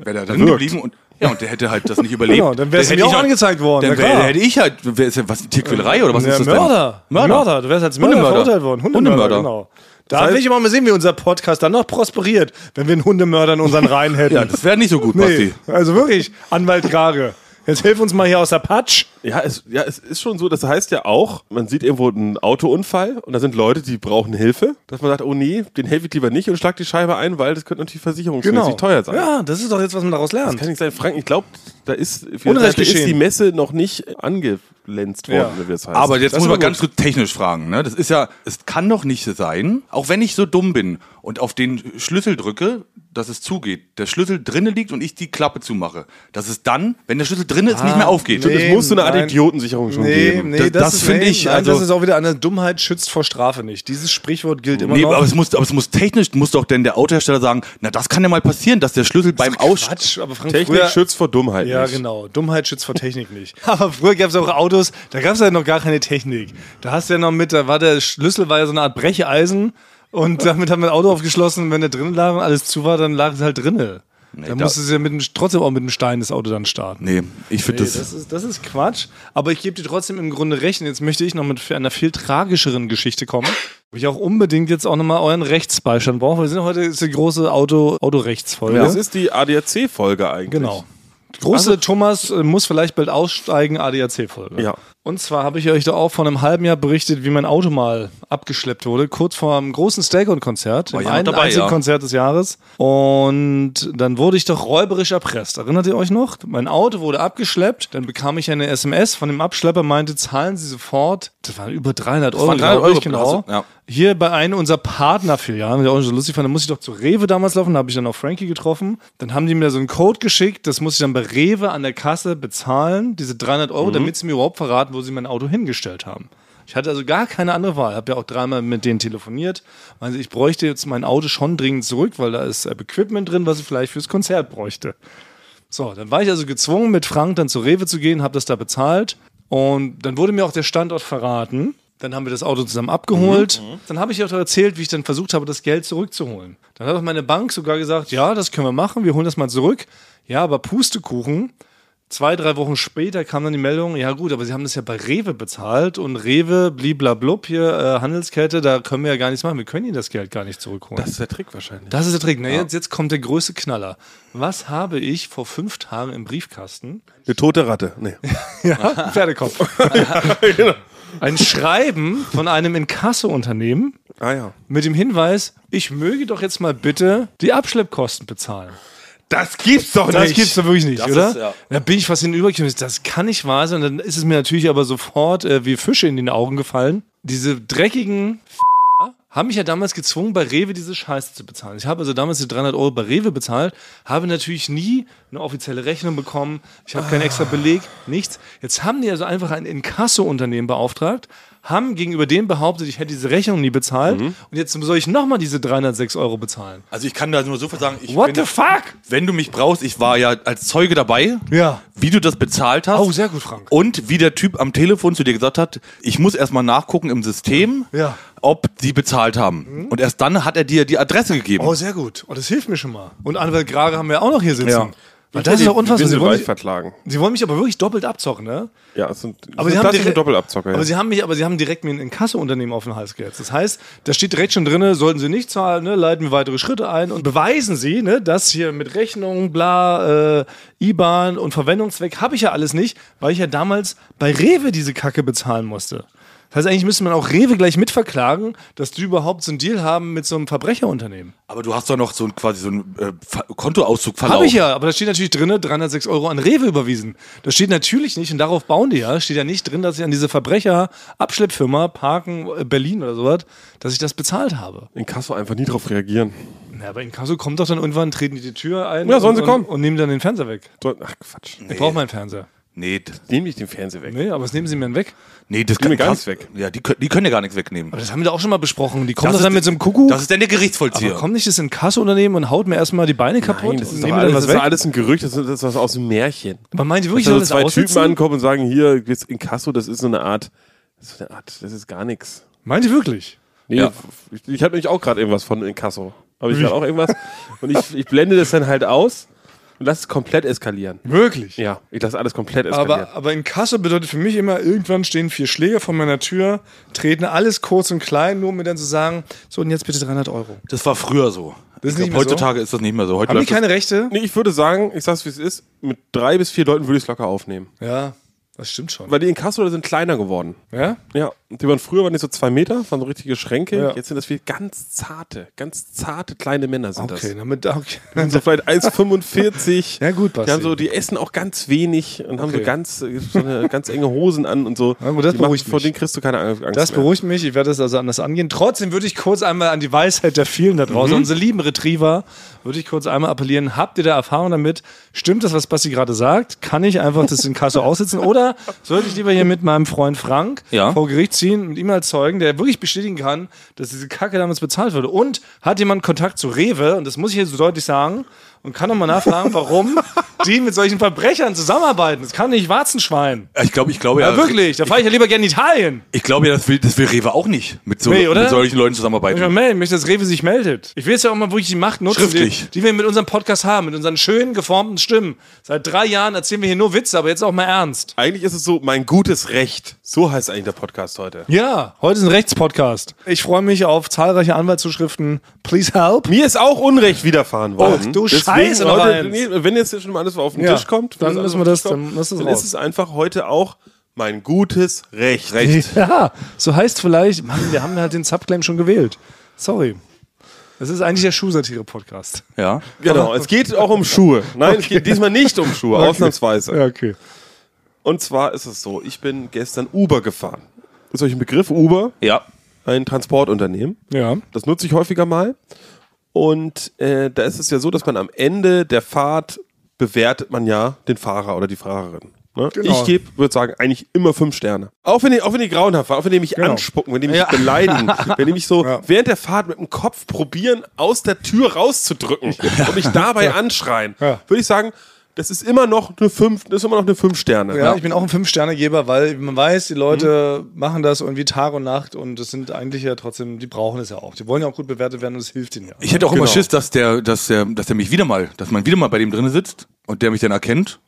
wäre da drin geblieben und ja, und der hätte halt das nicht überlebt. Genau, dann wär's hätte mir auch halt- angezeigt worden, Dann wär, hätte ich halt, wär, ist ja was, Tierquälerei oder was Ja, ist das Mörder. denn? Mörder. Mörder. Du wärst als Mörder verurteilt worden. Hundemörder, Hundemörder. genau. Da will ich aber mal sehen, wie unser Podcast dann noch prosperiert, wenn wir einen Hundemörder in unseren Reihen hätten. Ja, das wäre nicht so gut, nee, Basti. also wirklich, Anwalt Krage. Jetzt hilf uns mal hier aus der Patsch. Ja, es, ja, es ist schon so, das heißt ja auch, man sieht irgendwo einen Autounfall und da sind Leute, die brauchen Hilfe, dass man sagt, oh nee, den helfe ich lieber nicht und schlag die Scheibe ein, weil das könnte natürlich versicherungsmäßig teuer sein. Ja, das ist doch jetzt, was man daraus lernt. Das kann nicht sein. Frank, ich glaube, da ist, da ist die Messe noch nicht angelenzt worden, Ja. wie es heißt. Aber jetzt Das muss man gut. ganz kurz technisch fragen. Ne? Das ist ja, es kann doch nicht sein, auch wenn ich so dumm bin und auf den Schlüssel drücke, dass es zugeht, der Schlüssel drinnen liegt und ich die Klappe zumache, dass es dann, wenn der Schlüssel drin ist, nicht mehr aufgeht. Stimmt, es muss so eine Art nein. Idiotensicherung schon Nee, geben. nee, Das- das, das ist- finde nee, ich, Nein, also- das ist auch wieder eine Dummheit schützt vor Strafe nicht. Dieses Sprichwort gilt immer Nee, noch. aber es muss, aber es muss technisch, muss doch denn der Autohersteller sagen, na, das kann ja mal passieren, dass der Schlüssel beim Aus, Quatsch, aber Frank, Technik früher, schützt vor Dummheit Ja, nicht. genau. Dummheit schützt vor Technik nicht. Aber früher gab es auch Autos, da gab es ja noch gar keine Technik. Da hast du ja noch mit, da war der Schlüssel war ja so eine Art Brecheisen und damit haben wir ein Auto aufgeschlossen. Wenn der drin lag und alles zu war, dann lag es halt drinne. dann da- musstest du ja mit dem, trotzdem auch mit dem Stein das Auto dann starten. nee, ich finde Nee, das, das, ist, das ist Quatsch. Aber ich gebe dir trotzdem im Grunde recht. Und jetzt möchte ich noch mit einer viel tragischeren Geschichte kommen. Wo ich auch unbedingt jetzt auch nochmal euren Rechtsbeistand brauche. Wir sind heute ist die große Auto, Autorechtsfolge. Das ist die ADAC-Folge eigentlich. Genau. Große Thomas äh, muss vielleicht bald aussteigen, ADAC-Folge. Ja. Und zwar habe ich euch da auch vor einem halben Jahr berichtet, wie mein Auto mal abgeschleppt wurde, kurz vor einem großen Staycon-Konzert, War dem ja dabei, einzigen ja. Konzert des Jahres. Und dann wurde ich doch räuberisch erpresst. Erinnert ihr euch noch? Mein Auto wurde abgeschleppt, dann bekam ich eine SMS von dem Abschlepper, meinte, zahlen Sie sofort, das waren über 300 Euro, waren 300 glaube ich, Euro, genau. also, ja. Hier bei einem unserer Partnerfilialen, der auch so lustig fand, da musste ich doch zu Rewe damals laufen, da habe ich dann auch Frankie getroffen. Dann haben die mir so einen Code geschickt, das muss ich dann bei Rewe an der Kasse bezahlen, diese 300 Euro, damit sie mir überhaupt verraten, wo sie mein Auto hingestellt haben. Ich hatte also gar keine andere Wahl. Habe ja auch dreimal mit denen telefoniert. Also ich bräuchte jetzt mein Auto schon dringend zurück, weil da ist Equipment drin, was ich vielleicht fürs Konzert bräuchte. So, dann war ich also gezwungen, mit Frank dann zu Rewe zu gehen, habe das da bezahlt und dann wurde mir auch der Standort verraten. Dann haben wir das Auto zusammen abgeholt. Dann habe ich auch erzählt, wie ich dann versucht habe, das Geld zurückzuholen. Dann hat auch meine Bank sogar gesagt, ja, das können wir machen, wir holen das mal zurück. Ja, aber Pustekuchen. Zwei, drei Wochen später kam dann die Meldung, ja gut, aber sie haben das ja bei Rewe bezahlt und Rewe, bliblablub hier, äh, Handelskette, da können wir ja gar nichts machen. Wir können ihnen das Geld gar nicht zurückholen. Das ist der Trick wahrscheinlich. Das ist der Trick. Na, jetzt, jetzt kommt der größte Knaller. Was habe ich vor fünf Tagen im Briefkasten? Eine tote Ratte. Nee. Ja, Pferdekopf. Ein Schreiben von einem Inkasso-Unternehmen Ah ja. mit dem Hinweis, ich möge doch jetzt mal bitte die Abschleppkosten bezahlen. Das gibt's doch Das gibt's doch wirklich nicht, Das oder? ist, ja. Da bin ich fast hinübergekommen. Das kann nicht wahr sein. Dann ist es mir natürlich aber sofort äh, wie Fische in den Augen gefallen. Diese dreckigen haben mich ja damals gezwungen, bei Rewe diese Scheiße zu bezahlen. Ich habe also damals die 300 Euro bei Rewe bezahlt, habe natürlich nie eine offizielle Rechnung bekommen. Ich habe keinen extra Beleg, nichts. Jetzt haben die also einfach ein Inkasso-Unternehmen beauftragt, haben gegenüber denen behauptet, ich hätte diese Rechnung nie bezahlt und jetzt soll ich nochmal diese 306 Euro bezahlen. Also ich kann da nur so viel sagen, ich What bin, the fuck? wenn du mich brauchst, ich war ja als Zeuge dabei, Ja. wie du das bezahlt hast. Oh, sehr gut, Frank. Und wie der Typ am Telefon zu dir gesagt hat, ich muss erstmal nachgucken im System, Ja. Mhm. ob die bezahlt haben. Und erst dann hat er dir die Adresse gegeben. Oh, sehr gut. Oh, das hilft mir schon mal. Und Anwalt Grage haben wir auch noch hier sitzen. Ja. Weil das ist doch unfassbar. Sie wollen, mich, verklagen. Sie wollen mich aber wirklich doppelt abzocken, ne? Ja, es sind, Aber es sie sind haben direkt- Doppelabzocker. Aber ja. sie haben mich, aber sie haben direkt mir ein Inkasso-Unternehmen auf den Hals gehetzt. Das heißt, da steht direkt schon drin, sollten sie nicht zahlen, ne, leiten wir weitere Schritte ein und beweisen sie, ne, dass hier mit Rechnung, bla, äh, IBAN und Verwendungszweck habe ich ja alles nicht, weil ich ja damals bei Rewe diese Kacke bezahlen musste. Das heißt, eigentlich müsste man auch Rewe gleich mitverklagen, dass die überhaupt so einen Deal haben mit so einem Verbrecherunternehmen. Aber du hast doch noch so ein, quasi so einen äh, Kontoauszug verlaufen. Habe ich ja, aber da steht natürlich drin, 306 Euro an Rewe überwiesen. Das steht natürlich nicht, und darauf bauen die ja, steht ja nicht drin, dass ich an diese Verbrecher-Abschleppfirma Parken äh, Berlin oder sowas, dass ich das bezahlt habe. In Kasso einfach nie drauf reagieren. Na, aber in Kasso kommt doch dann irgendwann, treten die die Tür ein Ja, sollen sie und, kommen. Und, nehmen dann den Fernseher weg. Ach Quatsch. Ich brauche meinen Fernseher. Nee, das, Nehm ich den Fernseher weg. Nee, aber was nehmen sie mir denn weg? nee, das mir gar nichts weg. Ja, die, können- die können ja gar nichts wegnehmen. Aber das haben wir da auch schon mal besprochen. Die kommen Das doch dann ist- mit so einem Kuckuck. Das ist dann der aber Gerichtsvollzieher. kommt nicht das Inkasso-Unternehmen und haut mir erstmal die Beine kaputt Nein, das und ist, doch alles, dann was das ist doch alles ein Gerücht, das ist, das ist was aus dem Märchen. Aber meint ihr wirklich, Da soll so zwei aussitzen? Typen ankommen und sagen, hier, jetzt in Kasso, das ist so eine Art, das ist so eine Art, das ist gar nichts. Meint ihr wirklich? Nee, Ja. ich, ich habe nämlich auch gerade irgendwas von Inkasso. Aber ich gerade auch irgendwas. Und ich, ich blende das dann halt aus und lasse es komplett eskalieren. Wirklich? Ja, ich lasse alles komplett eskalieren. Aber, aber in Kasse bedeutet für mich immer, irgendwann stehen vier Schläger vor meiner Tür, treten alles kurz und klein, nur um mir dann zu sagen, so und jetzt bitte 300 Euro. Das war früher so. Das ist glaub, mehr so? heutzutage ist das nicht mehr so. Heute Haben die läuft das- keine Rechte? nee, ich würde sagen, ich sag's wie es ist, mit drei bis vier Leuten würde ich es locker aufnehmen. Ja, das stimmt schon. Weil die Inkasso sind kleiner geworden. Ja? Ja, die waren früher waren die so zwei Meter, waren so richtige Schränke. Ja. Jetzt sind das viel ganz zarte, ganz zarte kleine Männer sind Okay, das. damit, okay. Sind so vielleicht 1,45. Ja, gut, Basti. Die haben so, die essen auch ganz wenig und haben so Okay. ganz, so eine, ganz enge Hosen an und so. Ja, gut, das die machen, beruhigt vor mich. denen kriegst du keine Angst Das mehr. beruhigt mich, ich werde das also anders angehen. Trotzdem würde ich kurz einmal an die Weisheit der vielen da draußen, unsere lieben Retriever, würde ich kurz einmal appellieren. Habt ihr da Erfahrung damit? Stimmt das, was Basti gerade sagt? Kann ich einfach das in Kasso aussitzen? Oder sollte ich lieber hier mit meinem Freund Frank Ja. vor Gericht ziehen, mit ihm als Zeugen, der wirklich bestätigen kann, dass diese Kacke damals bezahlt wurde? Und hat jemand Kontakt zu Rewe? Und das muss ich hier so deutlich sagen. Und kann nochmal nachfragen, warum die mit solchen Verbrechern zusammenarbeiten. Das kann nicht Warzenschwein. Ich glaube, ich glaube ja. Ja, wirklich. Da fahre ich ja lieber gerne in Italien. Ich glaube ja, das will, das will Rewe auch nicht mit, so, Nee, mit solchen Leuten Ich zusammenarbeiten. will melden, möchte, dass Rewe sich meldet. Ich will jetzt ja auch mal wirklich die Macht nutzen, die, die wir mit unserem Podcast haben, mit unseren schönen, geformten Stimmen. Seit drei Jahren erzählen wir hier nur Witze, aber jetzt auch mal ernst. Eigentlich ist es so, mein gutes Recht. So heißt eigentlich der Podcast heute. Ja, heute ist ein Rechtspodcast. Ich freue mich auf zahlreiche Anwaltszuschriften. Please help. Mir ist auch Unrecht widerfahren worden. du Deswegen Scheiße, heute, nee, Wenn jetzt schon mal alles auf den Ja, Tisch kommt, dann müssen wir das- kommt, dann muss das dann raus. ist es einfach heute auch mein gutes Recht. Ja, so heißt vielleicht, Mann, wir haben halt den Subclaim schon gewählt. Sorry. Das ist eigentlich der Schuhsatire-Podcast. Ja. Genau, es geht auch um Schuhe. Nein, es geht diesmal nicht um Schuhe, ausnahmsweise. Ja, okay. Und zwar ist es so, ich bin gestern Uber gefahren. Ist euch ein Begriff Uber? Ja. Ein Transportunternehmen. Ja. Das nutze ich häufiger mal. Und äh, da ist es ja so, dass man am Ende der Fahrt bewertet man ja den Fahrer oder die Fahrerin. Ne? Genau. Ich gebe, würde sagen, eigentlich immer fünf Sterne. Auch wenn die, auch wenn die grauenhaft war, auch wenn die mich Genau. anspucken, wenn die mich Ja. beleidigen, wenn die mich so Ja. während der Fahrt mit dem Kopf probieren, aus der Tür rauszudrücken und mich dabei anschreien, Ja. würde ich sagen, das ist immer noch eine fünf, das ist immer noch eine fünf Sterne. Ja, ich bin auch ein Fünf-Sterne-Geber, weil man weiß, die Leute machen das irgendwie Tag und Nacht und das sind eigentlich ja trotzdem, die brauchen es ja auch. Die wollen ja auch gut bewertet werden und es hilft ihnen ja. Ich hätte auch Genau. immer Schiss, dass der, dass der, dass der mich wieder mal, dass man wieder mal bei dem drin sitzt und der mich dann erkennt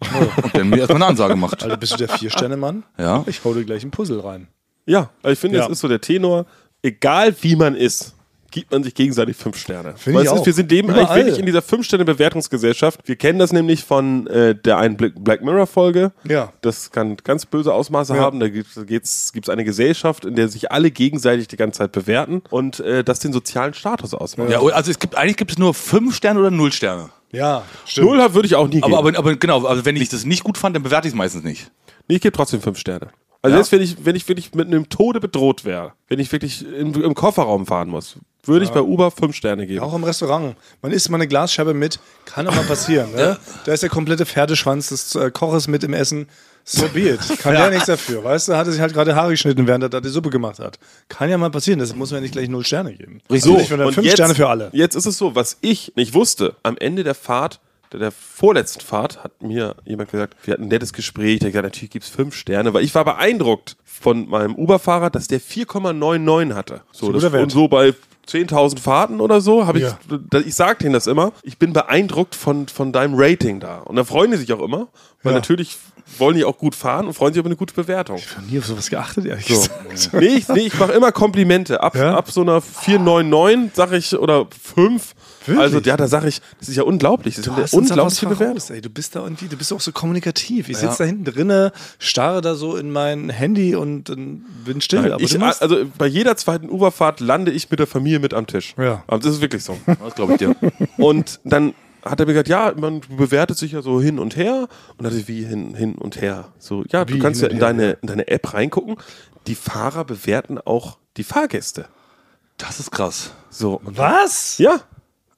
und dann mir erstmal eine Ansage macht. Alter, bist du der Vier-Sterne-Mann? Ja. Ich hau dir gleich ein Puzzle rein. Ja, also ich finde, Ja. das ist so der Tenor. Egal wie man ist, gibt man sich gegenseitig fünf Sterne. Finde ich auch. Wir sind Überall. eigentlich wirklich in dieser Fünf-Sterne-Bewertungsgesellschaft. Wir kennen das nämlich von äh, der einen Black, Black Mirror-Folge. Ja. Das kann ganz böse Ausmaße Ja. haben. Da gibt es eine Gesellschaft, in der sich alle gegenseitig die ganze Zeit bewerten und äh, das den sozialen Status ausmacht. Ja, also es gibt, eigentlich gibt es nur fünf Sterne oder null Sterne. Ja, stimmt. Null würde ich auch nie geben. Aber, aber, aber genau, also wenn ich das nicht gut fand, dann bewerte ich es meistens nicht. Nee, ich gebe trotzdem fünf Sterne. Also Ja? jetzt, wenn ich, wenn ich wirklich mit einem Tode bedroht wäre, wenn ich wirklich im, im Kofferraum fahren muss, würde ich bei Uber fünf Sterne geben. Auch im Restaurant. Man isst mal eine Glasscheibe mit, kann doch mal passieren. Ne? Da ist der komplette Pferdeschwanz des äh, Koches mit im Essen. So be it. Kann ja. nichts dafür. Weißt du, hat er sich halt gerade Haare geschnitten, während er da die Suppe gemacht hat. Kann ja mal passieren. Das muss man ja nicht gleich null Sterne geben. Richtig. Also ich finde und fünf jetzt, Sterne für alle. Jetzt ist es so, was ich nicht wusste, am Ende der Fahrt, der, der vorletzten Fahrt, hat mir jemand gesagt, wir hatten ein nettes Gespräch, der hat gesagt, natürlich gibt's fünf Sterne, weil ich war beeindruckt von meinem Uber-Fahrer, dass der 4,99 hatte. So, das, und so bei 10.000 Fahrten oder so, habe ich, Ja. ich sag denen das immer, ich bin beeindruckt von, von deinem Rating da. Und da freuen die sich auch immer, weil Ja. natürlich wollen die auch gut fahren und freuen sich über eine gute Bewertung. Ich habe nie auf sowas geachtet, ehrlich So. gesagt. Nee, ich, nee, ich mache immer Komplimente. Ab, Ja? ab so einer 499 sag ich, oder 5. Wirklich? Also, ja, da sage ich, das ist ja unglaublich. Das ist Du eine da was unglaubliche Bewertung. ey. Du bist da irgendwie, du bist auch so kommunikativ. Ich sitze da hinten drinne, starre da so in mein Handy und bin still. aber Ich, also bei jeder zweiten Uberfahrt lande ich mit der Familie mit am Tisch. Ja. Aber das ist wirklich so. Das glaube ich dir. Und dann hat er mir gesagt, ja, man bewertet sich ja so hin und her. Und dann dachte ich, wie hin, hin und her? So, ja, du Wie kannst hin ja in deine, in deine App reingucken. Die Fahrer bewerten auch die Fahrgäste. Das ist krass. So. was? Ja,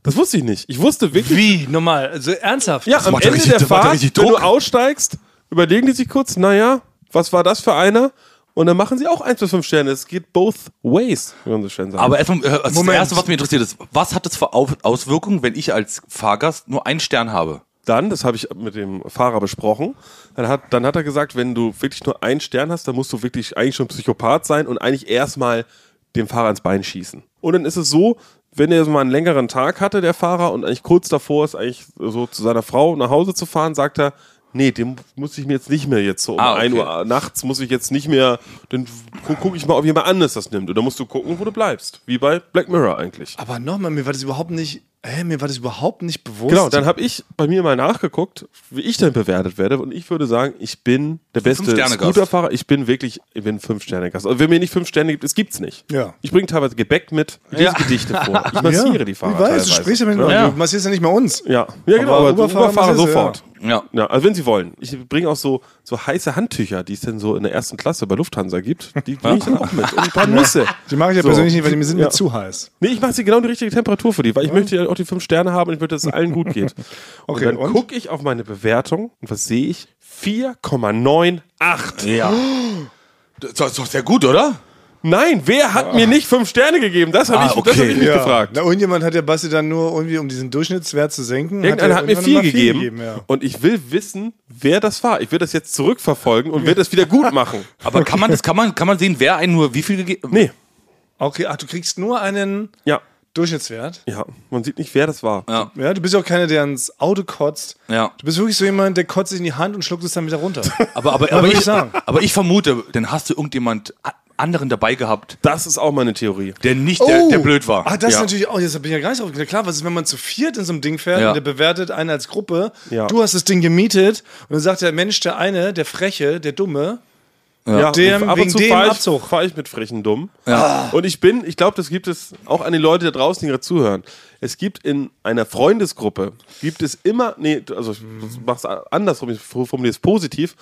das wusste ich nicht. Ich wusste wirklich. Wie? Normal? Also ernsthaft? Ja, am macht ja Ende richtig- der das Fahrt, wenn du aussteigst, überlegen die sich kurz, naja, was war das für einer? Und dann machen sie auch 1 bis 5 Sterne. Es geht both ways, wie man so schön sagt. Aber erstmal, äh, das Moment. Erste, was mich interessiert ist, was hat das für Au- Auswirkungen, wenn ich als Fahrgast nur einen Stern habe? dann, das habe ich mit dem Fahrer besprochen, dann hat, dann hat er gesagt, wenn du wirklich nur einen Stern hast, dann musst du wirklich eigentlich schon Psychopath sein und eigentlich erstmal dem Fahrer ins Bein schießen. Und dann ist es so, wenn er so mal einen längeren Tag hatte, der Fahrer, und eigentlich kurz davor ist, eigentlich so zu seiner Frau nach Hause zu fahren, sagt er, nee, dem muss ich mir jetzt nicht mehr jetzt so um Ah, okay. 1 Uhr nachts muss ich jetzt nicht mehr, dann gu gucke ich mal, ob jemand anderes das nimmt. Und dann musst du gucken, wo du bleibst. Wie bei Black Mirror eigentlich. Aber nochmal, mir war das überhaupt nicht, hä, mir war das überhaupt nicht bewusst. Genau, dann habe ich bei mir mal nachgeguckt, wie ich denn bewertet werde. Und ich würde sagen, ich bin der beste Fünf-Sterne-Gast. Scooterfahrer. Ich bin wirklich, ich bin fünf Sterne Gast. Also wenn mir nicht fünf Sterne gibt, es gibt's nicht. Ja. Ich bringe teilweise Gebäck mit, ich lese Ja. Gedichte vor. Ich massiere die Fahrer Ich weiß, du teilweise. sprichst ja mit ja. mir. Ja. Du massierst ja nicht mehr uns. Ja, ja genau, Aber aber, Uberfahrer Uberfahrer du, sofort. Ja. Ja, also wenn sie wollen. Ich bringe auch so, so heiße Handtücher, die es denn so in der ersten Klasse bei Lufthansa gibt. Die bringe ich dann auch mit. Und ein paar Nüsse. Die mache ich ja So. persönlich nicht, weil die mir sind Ja. mir zu heiß. Nee, ich mache sie genau die richtige Temperatur für die, weil ich möchte ja auch die fünf Sterne haben und ich möchte, dass es allen gut geht. Okay, und dann gucke ich auf meine Bewertung und was sehe ich? 4,98. Ja. Das ist doch sehr gut, oder? Nein, wer hat mir nicht fünf Sterne gegeben? Das habe Ah, ich, das okay. hab ich mich gefragt. Na, irgendjemand hat ja Basti dann nur irgendwie, um diesen Durchschnittswert zu senken. Irgendeiner hat mir irgendwann vier mal gegeben. ja. Und ich will wissen, wer das war. Ich will das jetzt zurückverfolgen und will das wieder gut machen. Aber kann man das, kann man, kann man sehen, wer einen nur wie viel gegeben Nee, Okay, ach, du kriegst nur einen ja, Durchschnittswert. ja, man sieht nicht, wer das war. Ja. Ja, du bist ja auch keiner, der ins Auto kotzt. Ja. Du bist wirklich so jemand, der kotzt sich in die Hand und schluckt es dann wieder runter. Aber, aber, aber, ich, sagen. aber ich vermute, dann hast du irgendjemand anderen dabei gehabt, Das ist auch meine Theorie. der nicht der, der blöd war. Ah, das Ja. ist natürlich auch, jetzt bin ich ja gar nicht drauf. Klar, was ist, wenn man zu viert in so einem Ding fährt Ja. und der bewertet einen als Gruppe, Ja. du hast das Ding gemietet und dann sagt der Mensch, der eine, der Freche, der Dumme, Ja, Dem- ab und wegen zu fahre ich, fahr ich mit frechen Dumm. Ja. Und ich bin, ich glaube, das gibt es auch an die Leute da draußen, die gerade zuhören. Es gibt in einer Freundesgruppe, gibt es immer, nee, also ich mach's andersrum, ich formuliere es positiv,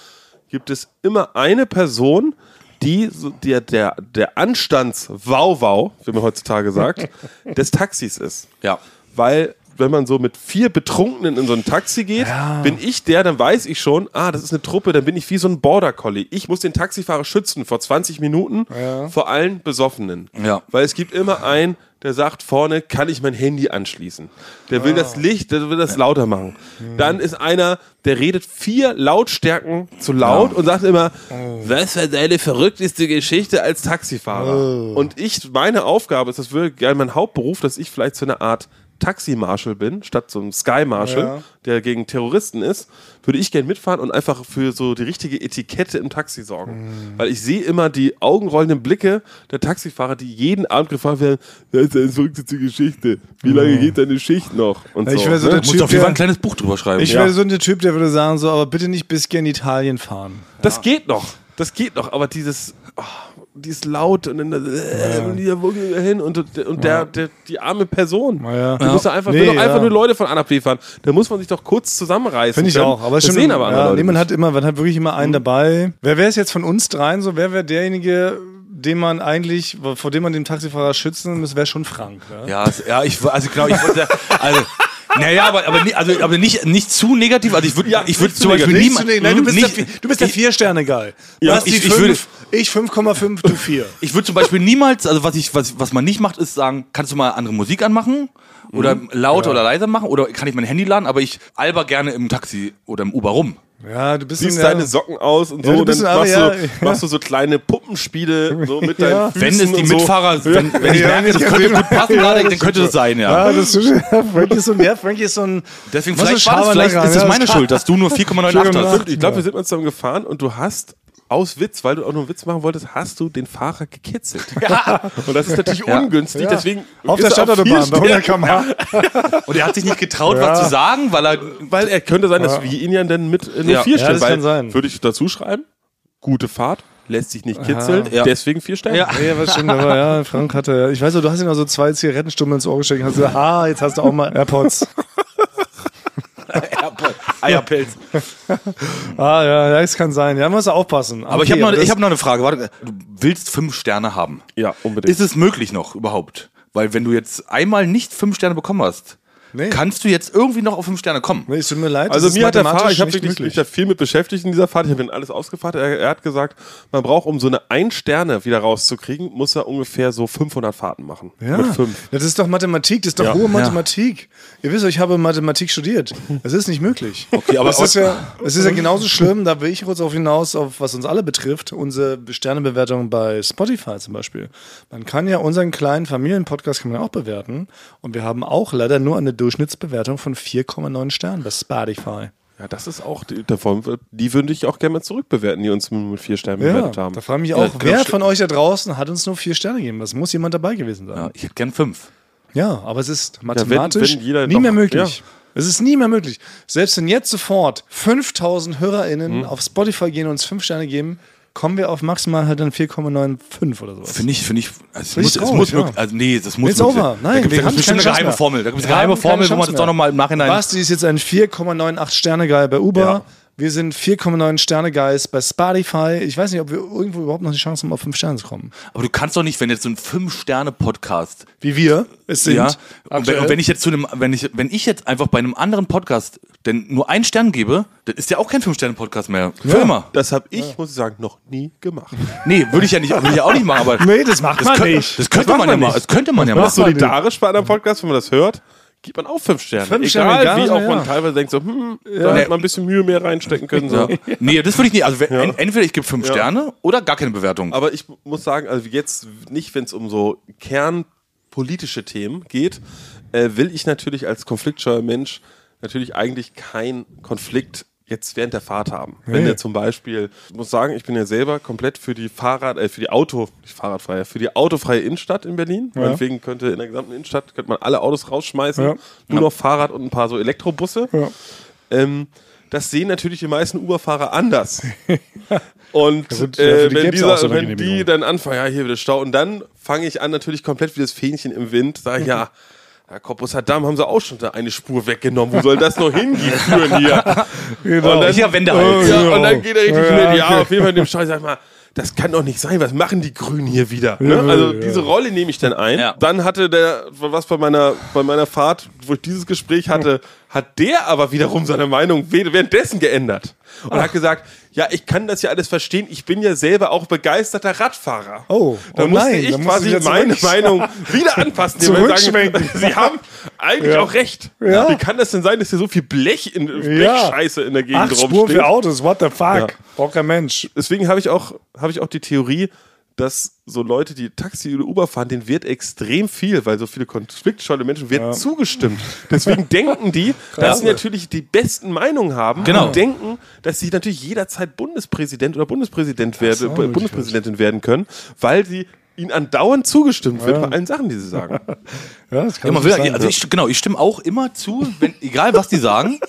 gibt es immer eine Person, die der, der, der Anstands-Wow-Wow, wie man heutzutage sagt, des Taxis ist. Ja. Weil, wenn man so mit vier Betrunkenen in so ein Taxi geht, bin ich der, dann weiß ich schon, ah, das ist eine Truppe, dann bin ich wie so ein Border Collie. Ich muss den Taxifahrer schützen vor 20 Minuten vor allen Besoffenen. Ja. Weil es gibt immer einen, der sagt vorne, kann ich mein Handy anschließen? Der will das Licht, der will das lauter machen. Dann ist einer, der redet vier Lautstärken zu laut und sagt immer, was war deine verrückteste Geschichte als Taxifahrer? Und ich, meine Aufgabe ist, das würde gerne mein Hauptberuf, dass ich vielleicht so eine Art Taxi-Marshal bin, statt so ein Sky-Marshal, Ja. der gegen Terroristen ist, würde ich gerne mitfahren und einfach für so die richtige Etikette im Taxi sorgen. Weil ich sehe immer die augenrollenden Blicke der Taxifahrer, die jeden Abend gefragt werden, das ist eine verrückteste Geschichte. Wie lange geht deine Schicht noch? Und Ich so, wär so ne? der Typ, auf jeden Fall ein kleines Buch drüber schreiben. Ich Ja. wäre so der Typ, der würde sagen, so, aber bitte nicht bis in Italien fahren. Das geht noch. Das geht noch, aber dieses, oh, dieses laut und dann äh, und hier, wo gehen wir hin und, und der, der, die arme Person. Ja. Die muss doch einfach, Nee, will doch einfach ja. nur Leute von A nach B fahren. Da muss man sich doch kurz zusammenreißen. Finde ich können. auch. Aber das stimmt, sehen aber andere ja, Leute nee, man hat immer, man hat wirklich immer einen dabei. Wer wäre es jetzt von uns dreien so? Wer wäre derjenige, den man eigentlich, vor dem man den Taxifahrer schützen muss, wäre schon Frank. Ne? Ja, ja, ich, also genau, ich wollte, also, naja, aber, aber, also, aber nicht, nicht zu negativ. Also ich würde, Ja, ich zu zum Beispiel niemand, Nein, du bist nicht, der, du bist der Vier-Sterne-Guy. Ja, die ich- ich fünf, würde- ich 5,5, du 4. ich würde zum Beispiel niemals, also was ich, was, was man nicht macht, ist sagen, kannst du mal andere Musik anmachen? Oder Mhm. lauter oder leiser machen? Oder kann ich mein Handy laden? Aber ich alber gerne im Taxi oder im Uber rum. Ja, du bist Siehst ein- deine Socken aus und Ja, so, dann ein machst, Arme, du, ja. machst du so kleine Puppenspiele so mit Ja. deinen Füßen Wenn es die und so. Mitfahrer, wenn, wenn ich Ja, merke, das ja, könnte ja. gut passen, Ja, gerade, dann könnte das sein, ja. Ja, das ist, ja, Frankie ist so, ja, Frankie ist so ein. Deswegen, vielleicht, ist war das, vielleicht ist es Ja, meine Schuld, dass du nur 4,98 Entschuldigung, hast. Ich glaube, wir sind mal zusammen gefahren und du hast aus Witz, weil du auch nur einen Witz machen wolltest, hast du den Fahrer gekitzelt. Und das ist natürlich ungünstig, Ja. deswegen Auf der er Stadtautobahn bei 100 Sterne. km/h. Und er hat sich nicht getraut, Ja. was zu sagen, weil er. Weil er könnte sein, dass wir ihn ja dann mit nur Ja. vier Ja, weil, kann sein. würde ich dazu schreiben, gute Fahrt, lässt sich nicht kitzeln, Ja. deswegen vier Sterne. Ja. Ja, was stimmt, aber ja, Frank hatte, ich weiß noch, du hast ihm noch so zwei Zigarettenstummel ins Ohr gesteckt und hast gesagt, ah, jetzt hast du auch mal AirPods. Eierpelz. Ah, ja, ja, das kann sein. Ja, muss aufpassen. Aber ich Okay, habe noch, ich hab noch eine Frage. Warte, du willst fünf Sterne haben. Ja, unbedingt. Ist es möglich noch überhaupt? Weil wenn du jetzt einmal nicht fünf Sterne bekommen hast, Nee. kannst du jetzt irgendwie noch auf fünf Sterne kommen. Nee, es tut mir leid. Also mir hat der Fahrer, ich habe wirklich da viel mit beschäftigt in dieser Fahrt, ich habe ihn alles ausgefahrt. Er, er hat gesagt, man braucht, um so eine Ein-Sterne wieder rauszukriegen, muss er ungefähr so 500 Fahrten machen. Ja. Mit fünf. Das ist doch Mathematik, das ist doch Ja. hohe Mathematik. Ihr wisst, ich habe Mathematik studiert. Das ist nicht möglich. Okay, aber es ist, ja, es ist ja genauso schlimm, da will ich kurz auf hinaus, auf was uns alle betrifft, unsere Sternebewertung bei Spotify zum Beispiel. Man kann ja unseren kleinen Familienpodcast kann man auch bewerten und wir haben auch leider nur eine Durchschnittsbewertung von 4,9 Sternen bei Spotify. Ja, das ist auch, die, davon, die würde ich auch gerne mal zurückbewerten, die uns mit vier Sternen Ja, bewertet haben. da frage ich mich Ja, auch, das wer von euch da draußen hat uns nur vier Sterne gegeben? Das muss jemand dabei gewesen sein. Ja, ich hätte gern fünf. Ja, aber es ist wenn- mathematisch wenn jeder nie doch- mehr möglich. ja. Es ist nie mehr möglich. Selbst wenn jetzt sofort 5000 Hm. HörerInnen auf Spotify gehen und uns 5 Sterne geben, kommen wir auf maximal halt dann 4,95 oder sowas. Finde ich, finde ich, also muss, ich es traurig, muss ja. möglich, also nee, das muss It's over. Nein, da gibt es bestimmt eine geheime. Formel. Da gibt es eine geheime Formel, wo man das doch nochmal im Nachhinein. Basti ist jetzt ein 4,98 Sterne Guy bei Uber. Ja. Wir sind 4,9 Sterne Guys bei Spotify. Ich weiß nicht, ob wir irgendwo überhaupt noch die Chance haben, auf 5 Sterne zu kommen. Aber du kannst doch nicht, wenn jetzt so ein Fünf-Sterne-Podcast Wie wir es sind. Ja. Und wenn, und wenn ich jetzt zu einem, wenn ich, wenn ich jetzt einfach bei einem anderen Podcast denn nur einen Stern gebe, dann ist der auch kein Fünf-Sterne-Podcast mehr. Für Ja. immer. Das habe ich, muss ich sagen, noch nie gemacht. Nee, würde ich ja nicht, würde ich ja auch nicht machen, aber. Nee, das macht man könnte, nicht. Das könnte Das man, macht ja man mal. Das könnte man ja Das machen. ist solidarisch bei einem Podcast, wenn man das hört, gibt man auch fünf Sterne. Fünf egal, Sterne, egal, wie auch ja. man teilweise denkt, so, hm, da Nee. hätte man ein bisschen Mühe mehr reinstecken können. So. Ja. Nee, das würde ich nicht. Also Ja. en- entweder ich gebe fünf Ja. Sterne oder gar keine Bewertung. Aber ich muss sagen, also jetzt nicht, wenn es um so kernpolitische Themen geht, äh, will ich natürlich als konfliktscheuer Mensch natürlich eigentlich keinen Konflikt jetzt während der Fahrt haben. Wenn Nee. der zum Beispiel, ich muss sagen, ich bin ja selber komplett für die Fahrrad, äh, für die Auto, nicht Fahrradfreie, für die autofreie Innenstadt in Berlin. Ja. Meinetwegen könnte in der gesamten Innenstadt könnte man alle Autos rausschmeißen, Ja. nur noch Fahrrad und ein paar so Elektrobusse. Ja. Ähm, das sehen natürlich die meisten Uber-Fahrer anders. Und gut, ja, äh, die wenn, so dieser, eine wenn die dann anfangen, ja, hier wieder Stau. Und dann fange ich an, natürlich komplett wie das Fähnchen im Wind, sage ich, ja, Herr Korpus Saddam haben sie auch schon da eine Spur weggenommen. Wo soll das noch hingehen hier? Genau. Und dann, Hier Wende halt. ja, und dann geht er richtig Ja, schnell. Ja, okay. auf jeden Fall in dem. Ich sag mal, das kann doch nicht sein. Was machen die Grünen hier wieder? Ne? Ja, Also ja. diese Rolle nehme ich dann ein. Ja. Dann hatte der, was bei meiner, bei meiner Fahrt, wo ich dieses Gespräch hatte, hat der aber wiederum seine Meinung währenddessen geändert. Und hat gesagt, ja, ich kann das ja alles verstehen. Ich bin ja selber auch begeisterter Radfahrer. Oh, da oh musste nein, ich da quasi meine Meinung wieder anpassen. Zurückschwenken. Sie haben eigentlich Ja. auch recht. Ja. Wie kann das denn sein, dass hier so viel Blech in Blechscheiße in der Gegend Acht rumsteht? Spuren für Autos, what the fuck? Ja. Braucht kein Mensch. deswegen habe ich auch habe ich auch die Theorie, dass so Leute, die Taxi oder Uber fahren, denen wird extrem viel, weil so viele konfliktscheue Menschen wird zugestimmt. Deswegen denken die, dass sie natürlich die besten Meinungen haben Genau. und denken, dass sie natürlich jederzeit Bundespräsident oder Bundespräsident werden, Bundespräsidentin werden können, weil sie ihnen andauernd zugestimmt wird bei allen Sachen, die sie sagen. Ja, das kann Ja, man will, sein. also ich, genau, ich stimme auch immer zu, wenn, egal was die sagen.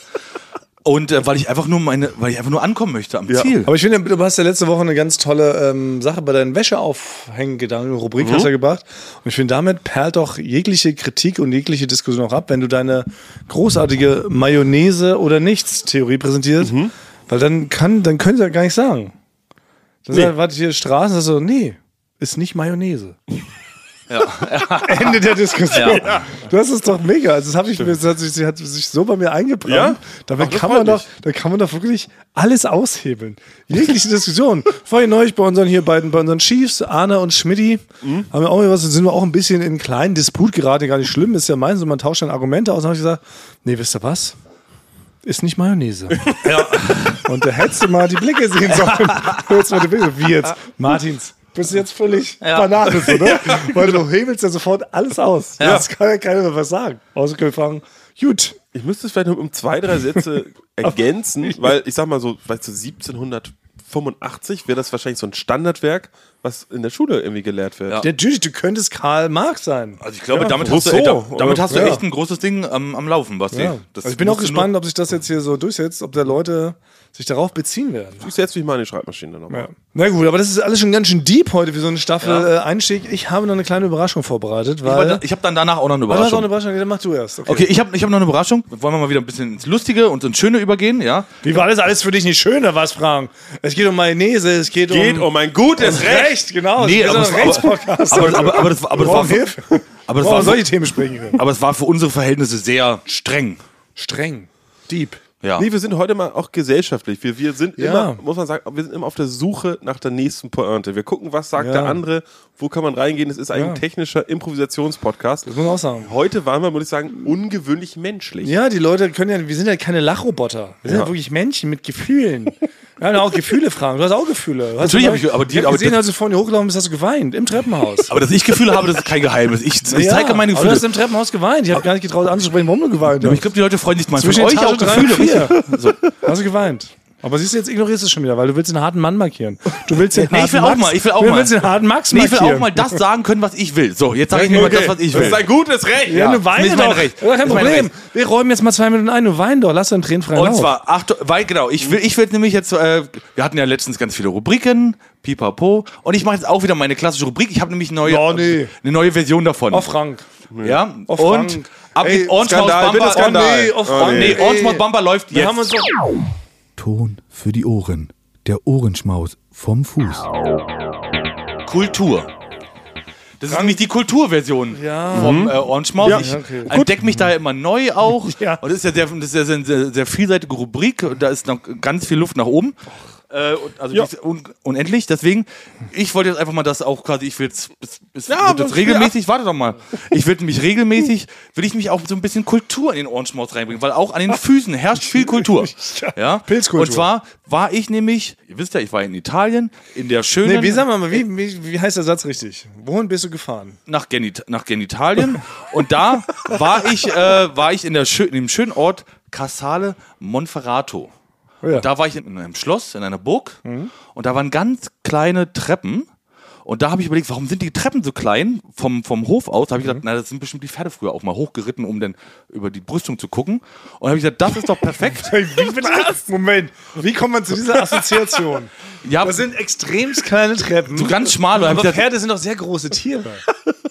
Und äh, weil ich einfach nur meine, weil ich einfach nur ankommen möchte am Ja. Ziel. Aber ich finde, du hast ja letzte Woche eine ganz tolle ähm, Sache bei deinen Wäscheaufhängen-Gedanken, Rubrik Mhm. hast du ja gebracht. Und ich finde, damit perlt doch jegliche Kritik und jegliche Diskussion auch ab, wenn du deine großartige Mayonnaise oder nichts Theorie präsentierst. Mhm. Weil dann kann, dann können sie ja gar nicht sagen. Das Nee. halt, warte hier Straßen, das ist so, nee, ist nicht Mayonnaise. Ende der Diskussion. Du hast es doch mega. Also das habe ich mir, das hat sich, hat sich so bei mir eingebrannt. Ja? Damit Ach, das kann man doch, da kann man doch wirklich alles aushebeln. Jegliche Diskussion. Vorhin neulich bei unseren hier beiden, bei unseren Chiefs, Arne und Schmidti, Mhm. haben wir auch was, sind wir auch ein bisschen in einen kleinen Disput geraten, gar nicht schlimm, ist ja meins, und man tauscht dann Argumente aus. Und habe ich gesagt, nee, wisst ihr was? Ist nicht Mayonnaise. Ja. Und da hättest du mal die Blicke sehen sollen. Hättest mal die Blicke. Wie jetzt? Martins. Bist du jetzt völlig Banane, oder? Weil du hebelst ja sofort alles aus. Ja. Das kann ja keiner mehr was sagen. Außer können wir fragen, gut. Ich müsste es vielleicht noch um zwei, drei Sätze ergänzen, weil ich sag mal so, weißt du, 1785 wäre das wahrscheinlich so ein Standardwerk, was in der Schule irgendwie gelehrt wird. Ja. Natürlich, du könntest Karl Marx sein. Also ich glaube, Ja, damit, hast du, Rousseau. da, damit hast du Ja. echt ein großes Ding am, am Laufen, Basti. Ja. Also ich bin auch gespannt, ob sich das jetzt hier so durchsetzt, ob da Leute sich darauf beziehen werden. Ich setze mich mal in die Schreibmaschine nochmal. Ja. Na gut, aber das ist alles schon ganz schön deep heute für so eine Staffel äh, Einstieg. Ich habe noch eine kleine Überraschung vorbereitet, weil. ich ich habe dann danach auch noch eine Ah, Überraschung. eine Überraschung, dann mach du erst. Okay. Okay, ich habe ich hab noch eine Überraschung. Wollen wir mal wieder ein bisschen ins Lustige und ins Schöne übergehen, ja? Wie war das alles für dich nicht schöner, was fragen? Es geht um Mayonnaise, es geht, Geht um. um ein gutes Recht. Recht, genau. Nee, es aber, ist es ein war- Rechtspodcast. aber, aber, aber, das, aber, das war, Hilfe. aber, das Brauchen war, solche Themen sprechen können. aber es war für unsere Verhältnisse sehr streng. Streng. Deep. Ja. Nee, wir sind heute mal auch gesellschaftlich. Wir, wir sind Ja. immer, muss man sagen, wir sind immer auf der Suche nach der nächsten Pointe. Wir gucken, was sagt Ja. der andere, wo kann man reingehen. Es ist ein Ja. technischer Improvisationspodcast. Das muss man auch sagen. Heute waren wir, muss ich sagen, ungewöhnlich menschlich. Ja, die Leute können ja, wir sind ja keine Lachroboter. Wir sind ja wirklich Menschen mit Gefühlen. Ja auch Gefühle fragen. Du hast auch Gefühle. Hast Natürlich ja hab ich- aber die- ich hab aber gesehen, als du vorhin hochgelaufen bist, hast du geweint. Im Treppenhaus. Aber dass ich Gefühle habe, das ist kein Geheimnis. Ich, ich Ja, zeige meine Aber du hast Gefühle. im Treppenhaus geweint. Ich habe gar nicht getraut anzusprechen, warum du geweint Aber ich hast. glaube, die Leute freuen sich mal Zwischen euch auch Gefühle. vier. Hast du geweint. Aber siehst du, jetzt ignorierst du es schon wieder, weil du willst den harten Mann markieren. Du willst den Nee, ich harten will auch Max, mal, ich will auch du mal. willst den harten Max Nee, ich will markieren. auch mal das sagen können, was ich will. So, jetzt sage ich mir mal Okay, das, was ich das will. ist ein gutes Recht. Ja, du weine ist mein doch. Recht. Ja, kein Das ist mein Problem. Recht. Wir räumen jetzt mal zwei Minuten ein. Du wein doch. Lass deinen Tränen freien Und zwar, Achtung, weil genau, ich will, ich will nämlich jetzt, äh, wir hatten ja letztens ganz viele Rubriken, pipapo, und ich mache jetzt auch wieder meine klassische Rubrik. Ich habe nämlich eine neue, Ja, nee. eine neue Version davon. Oh, Frank. ja, Oh, und Frank. ab Ey, geht Orange Skandal, Maus bitte Bamba. Skandal. Oh, nee, oh. Nee. Orange Maus Bamba läuft Wir jetzt. haben uns doch Ton für die Ohren. Der Ohrenschmaus vom Fuß. Kultur. Das ist nämlich die Kulturversion Ja. vom äh, Orange Maus. Ja. Ich Okay. entdecke mich da immer neu auch. Ja. Und das ist ja, sehr, das ist ja eine sehr, sehr vielseitige Rubrik. Und da ist noch ganz viel Luft nach oben. Äh, und, also Ja. un unendlich. Deswegen, ich wollte jetzt einfach mal das auch quasi, ich will jetzt, es, Ja, wird jetzt regelmäßig, warte doch mal. Ich will mich regelmäßig, will ich mich auch so ein bisschen Kultur in den Orange Maus reinbringen, weil auch an den Füßen herrscht viel Kultur. Ja? Pilzkultur. Und zwar war ich nämlich, ihr wisst ja, ich war in Italien, in der schönen Nee, wie sagen wir mal, wie, wie, wie heißt der Satz richtig? Wohin bist du gefahren? nach, Genit nach Genitalien und da war ich, äh, war ich in, der in dem schönen Ort Casale Monferrato. Oh ja. Und da war ich in einem Schloss, in einer Burg und da waren ganz kleine Treppen Und da habe ich überlegt, warum sind die Treppen so klein vom, vom Hof aus? Da habe ich gedacht, na, das sind bestimmt die Pferde früher auch mal hochgeritten, um dann über die Brüstung zu gucken. Und da habe ich gesagt, das ist doch perfekt. Wie? Moment, wie kommt man zu dieser Assoziation? ja, Das sind extremst kleine Treppen. so ganz schmal. Und da hab aber gesagt, Pferde sind doch sehr große Tiere.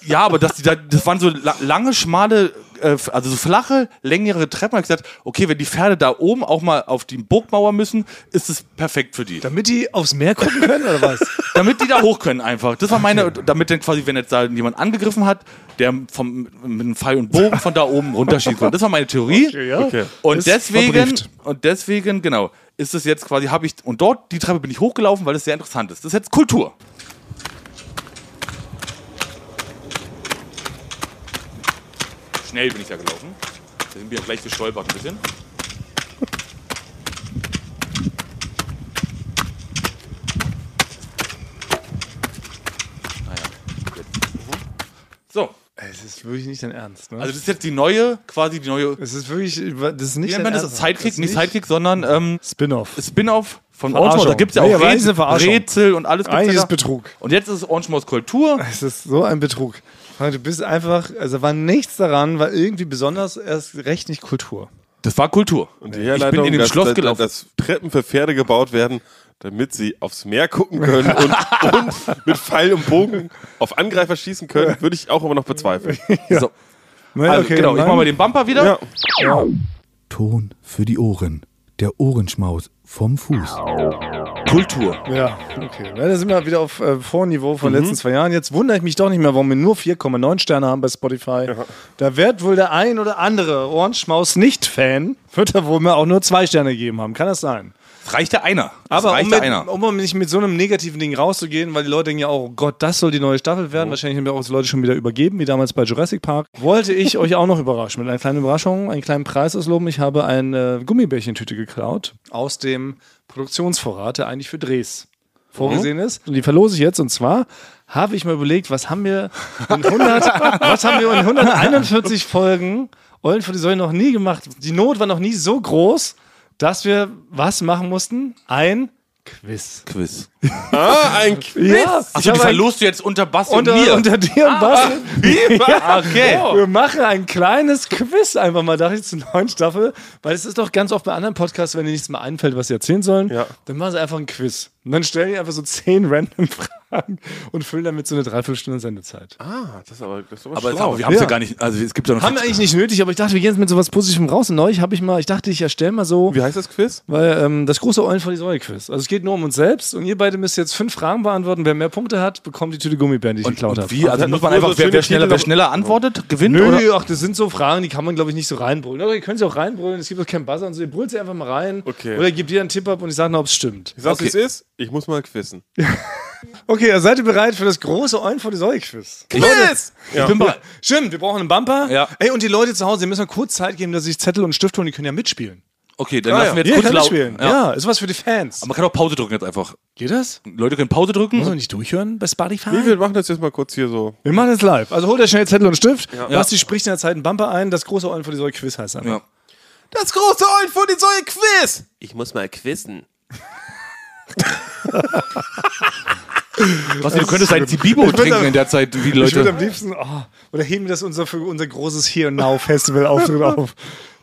Ja, aber das, das waren so la lange, schmale, äh, also so flache, längere Treppen. Ich gesagt, okay, wenn die Pferde da oben auch mal auf die Burgmauer müssen, ist es perfekt für die. Damit die aufs Meer gucken können, oder was? Damit die da hoch können einfach. Das war meine, damit dann quasi, wenn jetzt da jemand angegriffen hat, der vom, mit einem Pfeil und Bogen von da oben runterschießen kann. Das war meine Theorie. ja. Okay. Und Ist deswegen, verbrieft. und deswegen, genau, ist es jetzt quasi, habe ich, und dort, die Treppe bin ich hochgelaufen, weil es sehr interessant ist. Das ist jetzt Kultur. Schnell bin ich da gelaufen. Da sind wir gleich gestolpert ein bisschen. Naja, jetzt. So, Es ist wirklich nicht dein Ernst, ne? also das ist jetzt die neue, quasi die neue, es ist wirklich, das ist nicht dein das? Ernst. Sidekick, Das ist nicht Sidekick, sondern ähm, Spin-off. Spin-off von. Orange. Da gibt es ja auch Rätsel. Rätsel und alles. Eigentlich ist. Betrug. Und jetzt ist es Orange Maus Kultur. Es ist so ein Betrug. Du bist einfach, also war nichts daran, war irgendwie besonders, erst recht nicht Kultur. Das war Kultur. Und die ich bin in den dass, Schloss dass, gelaufen. dass Treppen für Pferde gebaut werden, damit sie aufs Meer gucken können und, und mit Pfeil und Bogen auf Angreifer schießen können, würde ich auch immer noch bezweifeln. so, also, genau, ich mache mal den Bumper wieder. Ja. Ton für die Ohren. Der Ohrenschmaus vom Fuß. Kultur. Ja, okay. Ja, da sind wir wieder auf äh, Vorniveau von Mhm. den letzten zwei Jahren. Jetzt wundere ich mich doch nicht mehr, warum wir nur 4,9 Sterne haben bei Spotify. Da wird wohl der ein oder andere Ohrenschmaus nicht-Fan, wird da wohl mir auch nur zwei Sterne gegeben haben. Kann das sein? Reicht ja einer. Aber um, mit, einer. um nicht mit so einem negativen Ding rauszugehen, weil die Leute denken ja auch, oh Gott, das soll die neue Staffel werden. Wahrscheinlich haben wir auch die Leute schon wieder übergeben, wie damals bei Jurassic Park. Wollte ich euch auch noch überraschen mit einer kleinen Überraschung, einen kleinen Preis ausloben. Ich habe eine Gummibärchentüte geklaut aus dem Produktionsvorrat, der eigentlich für Drehs vorgesehen ist. Und die verlose ich jetzt. Und zwar habe ich mal überlegt, was haben wir in 100, was haben wir in 141 Folgen Eulen für die Säule noch nie gemacht? Die Not war noch nie so groß, dass wir was machen mussten? Ein Quiz. Quiz. Ah, ein Quiz. Ja, Achso, die verlost du jetzt unter Basti unter, und mir. unter dir und Basti. Ah, okay. Wir machen ein kleines Quiz einfach mal, dachte ich, zur neuen Staffel. Weil es ist doch ganz oft bei anderen Podcasts, wenn dir nichts mehr einfällt, was sie erzählen sollen, Ja. dann machen sie einfach ein Quiz. Und dann stellen die einfach so zehn random Fragen und füllen damit so eine Dreiviertelstunde Sendezeit. Ah, das ist aber, das ist aber, Aber, aber wir haben es ja. Ja. gar nicht. Also es gibt ja noch. Haben wir eigentlich nicht nötig, aber ich dachte, wir gehen jetzt mit sowas Positivem raus. Und neulich habe ich mal, ich dachte, ich erstelle mal so, Wie heißt das Quiz? weil ähm, das große Eulen vor die Säule Quiz. Also es geht nur um uns selbst und ihr beide müsst jetzt fünf Fragen beantworten. Wer mehr Punkte hat, bekommt die Tüte Gummibären, die ich und, geklaut habe. wie? Also muss man nur so einfach, wer, wer, schneller, wer aber- schneller antwortet, gewinnt? Nö, oder? ach, das sind so Fragen, die kann man, glaube ich, nicht so reinbrüllen. Oder ihr könnt sie auch reinbrüllen, es gibt auch keinen Buzzer und so. Ihr brüllt sie einfach mal rein. Okay. Oder gebt ihr einen Tipp ab und ich sage noch, ob es stimmt. Ich sag's, Okay. wie es ist. Ich muss mal quizzen. Okay, also seid ihr bereit für das große Eulen vor die Säule Quiz? Quiz! Ich bin bereit. Stimmt, wir brauchen einen Bumper. Ja. Ey, und die Leute zu Hause, ihr müsst mal kurz Zeit geben, dass sie sich Zettel und Stift holen, die können ja mitspielen. Okay, dann Ah, lassen wir jetzt Ihr kurz laut. mitspielen. Ja. Ja. ist was für die Fans. Aber man kann auch Pause drücken jetzt einfach. Geht das? Leute können Pause drücken. Muss man nicht durchhören bei Spotify? Nee, wir machen das jetzt mal kurz hier so. Wir machen das live. Also holt euch schnell Zettel und Stift. Ja. Basti spricht in der Zeit einen Bumper ein. Das große Eulen vor die Säule Quiz heißt einfach. Ja. Das große Eulen vor die Säule Quiz! Ich muss mal quizzen. Was, du könntest ein Zibibo trinken am- in der Zeit, wie die Ich würde Leute. am liebsten, oh, oder heben wir das unser, für unser großes Here and Now Festival Auftritt auf.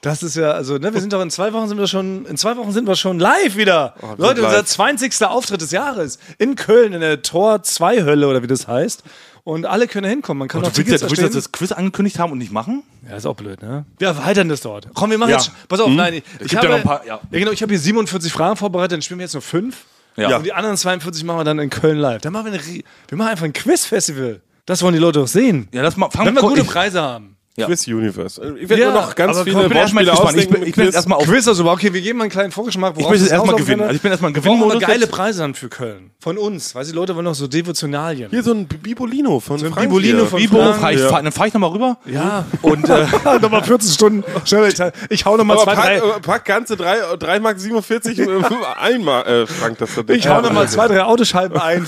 Das ist ja, also, ne, wir sind doch in zwei Wochen sind wir schon, in zwei Wochen sind wir schon live wieder. Leute, live. unser 20. Auftritt des Jahres in Köln in der Tor 2 Hölle oder wie das heißt. Und alle können da hinkommen. Man kann Du noch willst, willst du jetzt das Quiz angekündigt haben und nicht machen? Ja, ist auch blöd, ne? Wir erweitern das dort. Komm, wir machen Ja. jetzt, pass auf, nein, ich, ich habe, ja noch ein paar, ja. genau, ich habe hier 47 Fragen vorbereitet, dann spielen wir jetzt nur fünf. Ja. Und die anderen 42 machen wir dann in Köln live. Dann machen wir, eine, wir machen einfach ein Quiz-Festival. Das wollen die Leute doch sehen. Ja, das mal, fang Wenn wir gute Preise haben. Ja. Quiz Universe. Ich werde Ja, noch ganz viele bin Wortspiele gespannt. Ich ausdenken bin, ich bin erstmal auf. Quiz also, okay, wir geben mal einen kleinen Vorgeschmack. Ich jetzt erstmal gewinnen. Also ich bin erstmal Wir brauchen aber geile jetzt. Preise dann für Köln. Von uns. Weißt du, die Leute wollen noch so Devotionalien. Hier so ein Bibolino von ein Frank Bibolino von Bibo, Frank. fahr ich, Ja. fahr, dann fahre ich nochmal rüber. ja. Und äh, nochmal 14 Stunden. Schnell, ich, ich hau nochmal zwei, drei. pack, äh, pack ganze 3, 3 Mark 47 einmal, äh, Frank, das ist Ich hau nochmal zwei, drei Autoscheiben ein.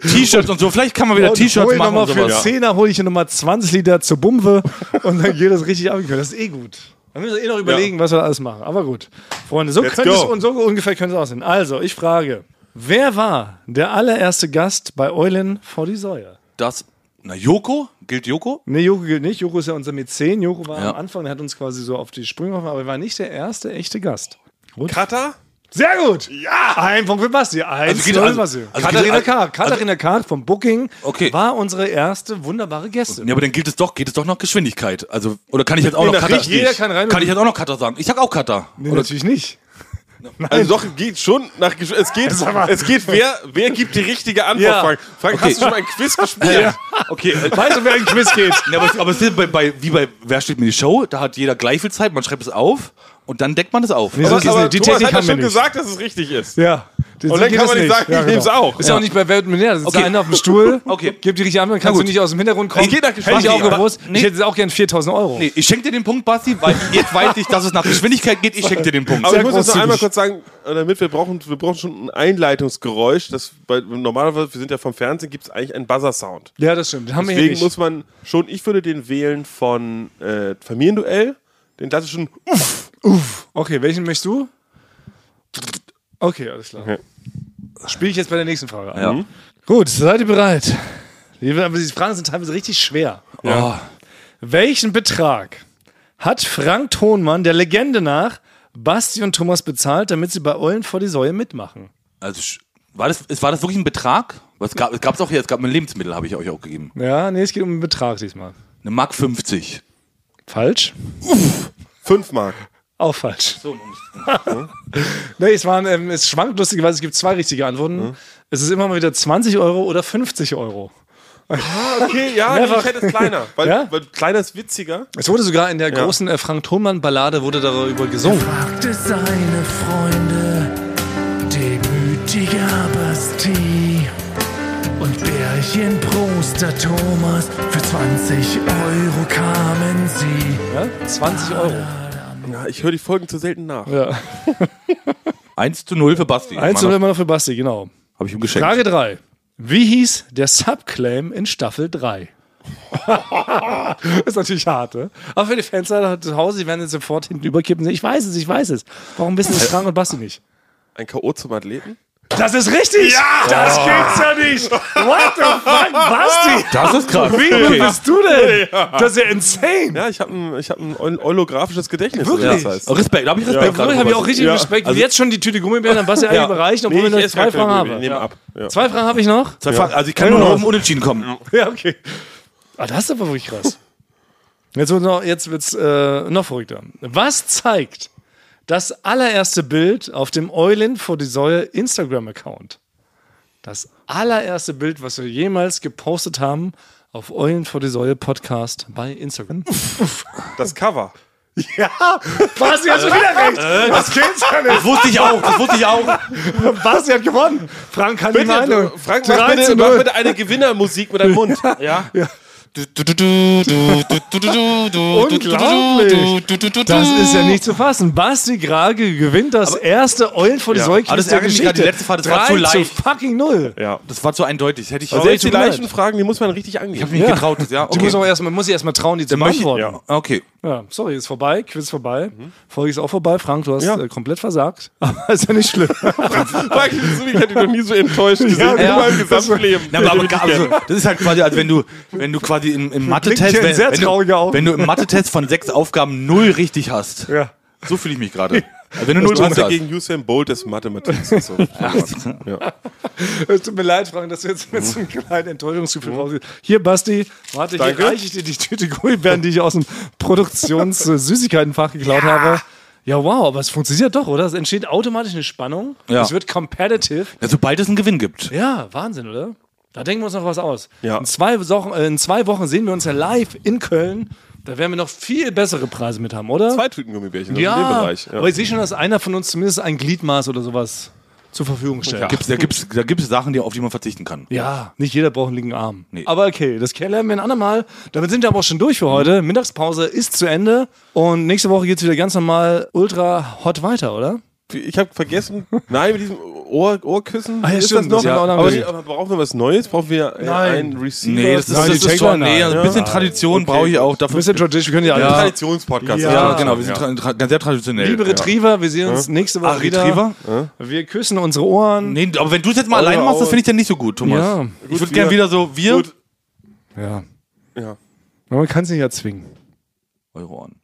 T-Shirts und so. Vielleicht kann man wieder T-Shirts machen für sowas. 10er hole ich hier nochmal 20 Liter zur Bumpe und dann geht das richtig ab. Das ist eh gut. Dann müssen wir eh noch überlegen, was wir alles machen. Aber gut. Freunde, so Let's könnte es und so ungefähr könnte es aussehen. Also, ich frage. Wer war der allererste Gast bei Eulen vor die Säue? Das, na, Joko? Gilt Joko? Nee, Joko gilt nicht. Joko ist ja unser Mäzen. Joko war Ja. am Anfang, der hat uns quasi so auf die Sprünge geholfen, aber er war nicht der erste echte Gast. Kata? Sehr gut! Ja! Ein Punkt für Basti. Eins geht- null, also- Basti. also Katharina geht- Karg. Katharina Karg vom Booking Okay. war unsere erste wunderbare Gästin. Ja, aber dann gilt es doch, geht es doch noch Geschwindigkeit. Also, oder kann ich jetzt auch Nee, noch richtig. Jeder kann rein Kann ich jetzt auch noch Cutter sagen? Ich sag auch Cutter. nee, natürlich nicht. Also doch, geht schon nach Gesch- es geht, es geht, wer, wer gibt die richtige Antwort, Ja. Frank? Frank, Okay. hast du schon mal ein Quiz gespielt? Okay, äh, Weißt du, wer ein Quiz geht? Ja, aber, aber es ist bei, bei, wie bei Wer steht mir die Show? Da hat jeder gleich viel Zeit, man schreibt es auf und dann deckt man es auf. Nee, Aber, ist aber die Thomas Technik hat ja schon nicht. gesagt, dass es richtig ist. Ja. Und dann kann man nicht sagen, ich nehm's auch. Ist ja auch nicht bei Welt Millionär. Da sitzt Okay. einer auf dem Stuhl, Okay. gibt die richtige Antwort, kannst du nicht aus dem Hintergrund kommen. Es geht nach Hätte ich auch gewusst. Nee. Ich hätte auch gern 4000 Euro. Nee, ich schenke dir den Punkt, Basti, weil jetzt weiß ich, dass es nach Geschwindigkeit geht. Ich schenke dir den Punkt. Aber Sehr ich muss jetzt noch einmal kurz sagen, äh, damit wir brauchen, wir brauchen schon ein Einleitungsgeräusch. Das bei, normalerweise, wir sind ja vom Fernsehen, gibt es eigentlich einen Buzzer-Sound. Ja, das stimmt. Haben Deswegen muss man schon, ich würde den wählen von äh, Familienduell, den klassischen Okay, welchen möchtest du? Okay, alles klar. Okay. Spiele ich jetzt bei der nächsten Frage an. Ja. Gut, seid ihr bereit? Die, aber die Fragen sind teilweise richtig schwer. Oh, Welchen Betrag hat Frank Thonmann der Legende nach Basti und Thomas bezahlt, damit sie bei Eulen vor die Säue mitmachen? also, war das, es- war das wirklich ein Betrag? Was gab es gab's auch hier, es gab ein Lebensmittel, habe ich euch auch gegeben. Ja, nee, es geht um den Betrag diesmal. Eine Mark 50. Falsch? 5 Mark. Auch falsch. nee, es, waren, ähm, es schwankt lustigerweise, es gibt zwei richtige Antworten. Es ist immer mal wieder 20 Euro oder 50 Euro. Okay, ja, Mehrfach. ich hätte es kleiner. Weil, Ja? weil kleiner ist witziger. Es wurde sogar in der großen äh, Frank Thonmann Ballade wurde darüber gesungen. fragte seine Freunde, demütiger Basti und Bärchen Proster Thomas. Für 20 Euro kamen sie. Ja? 20 Euro. Ja, ich höre die Folgen zu selten nach. Ja. 1 zu 0 für Basti. Eins oder immer noch für Basti, genau. Habe ich ihm geschenkt. Frage 3. Wie hieß der Subclaim in Staffel 3? ist natürlich hart, ne? Aber für die Fans da zu Hause, die werden jetzt sofort hinten überkippen. Ich weiß es, ich weiß es. Warum wissen es Frank und Basti nicht? Ein K.O. zum Athleten? Das ist richtig! Ja! Das gibt's ja nicht! What the fuck, Basti? Das ist krass. Wie gut bist du denn? Das ist ja insane! Ja, ich habe ein, ich hab ein eu- eulografisches Gedächtnis. Wirklich? das heißt. Respekt, da habe ich Respekt. Ja, gerade habe ich auch richtig Ja. Respekt. Also- jetzt schon die Tüte Gummibären an Basti eigentlich überreicht, obwohl Nee, wir ich noch zwei Fragen nehme Ja. ab. Ja. Zwei Fragen habe ich noch. Zwei Fragen, also ich kann nur noch auf den Unentschieden kommen. Ja, okay. Ah, das ist aber wirklich krass. Jetzt, wird noch, jetzt wird's äh, noch verrückter. Was zeigt das allererste Bild auf dem Eulin vor die Säue Instagram-Account? Das allererste Bild, was wir jemals gepostet haben auf Eulen vor die Säue Podcast bei Instagram. Das Cover. ja, Basti hat schon wieder recht. Das geht's ja nicht. Das wusste ich auch, das wusste ich auch. Basti hat gewonnen. Frank hat die Meinung. Bitte, Frank, mach 3 bitte, mach 0. bitte eine Gewinnermusik mit deinem Mund. Ja. Unglaublich. Das ist ja nicht zu fassen. Basti Grage gewinnt das erste Eulen vor die Ja, Säue aber das der ärgert mich Geschichte. gerade, die letzte Fahrt, das war 3 zu leicht. fucking null. Ja. Das war zu eindeutig. Das hätte ich, Also jetzt die leichten Fragen, die muss man richtig angehen. ich habe mich nicht getraut. Das, ja, Die okay. muss, man erst mal, muss ich erstmal trauen, die zu beantworten. ja, okay. Ja. sorry, ist vorbei. Quiz ist vorbei. Folge ist auch vorbei. Frank, du hast Ja. äh, komplett versagt. Aber ist ja nicht schlimm. Frank, ich hätte dich noch nie so enttäuscht gesehen Ja, in ja. meinem Gesamtleben. Na, aber, aber also, das ist halt quasi, als wenn du, wenn du quasi im, im Mathe-Test, ja wenn, wenn, du, wenn du im Mathe-Test von sechs Aufgaben null richtig hast. ja. So fühle ich mich gerade. Also wenn du null Punkte ja hast. gegen Usain Bolt des Mathematik. So. ja. Es tut mir leid, Frank, dass du jetzt mit so einem kleinen Enttäuschungsgefühl rausgehst. Hier, Basti, warte, Danke. hier reiche ich dir die Tüte Gummibären, die ich aus dem Produktions-Süßigkeitenfach geklaut habe. Ja, wow, aber es funktioniert doch, oder? Es entsteht automatisch eine Spannung. Ja. Es wird competitive. Ja, sobald es einen Gewinn gibt. Ja, Wahnsinn, oder? Da denken wir uns noch was aus. Ja. In, zwei Wochen, äh, in zwei Wochen sehen wir uns ja live in Köln. Da werden wir noch viel bessere Preise mit haben, oder? Zwei Tüten Gummibärchen in dem ja, Bereich. Ja. aber ich sehe schon, dass einer von uns zumindest ein Gliedmaß oder sowas zur Verfügung stellt. Da gibt's, da gibt's, da gibt's Sachen, die, auf die man verzichten kann. Ja, nicht jeder braucht einen linken Arm. Nee. Aber okay, das lernen wir ein andermal. Damit sind wir aber auch schon durch für heute. Mittagspause ist zu Ende und nächste Woche geht's wieder ganz normal ultra hot weiter, oder? Ich habe vergessen. Nein, mit diesem Ohr, Ohrküssen. Ah, ja, ist stimmt, das noch? noch aber, nee, aber brauchen wir was Neues? Brauchen wir äh, einen Receiver? Nee, das ist, Nein, das die ist schon, nee, nein. ein bisschen Ja. Tradition Okay, brauche ich auch. Ein Dafür, bisschen tradition, wir können ja ein alle. Traditionspodcast. Ja, ja, genau, wir sind ja. tra tra ganz sehr traditionell. Liebe Retriever, wir sehen uns nächste Woche Ah, wieder. Retriever? Wir küssen unsere Ohren. Nee, aber wenn du es jetzt mal Eure alleine machst, das finde ich dann nicht so gut, Thomas. Ja. ich würde gerne wieder so, wir, Gut. Ja. Ja. Aber man kann es nicht erzwingen. eure Ohren.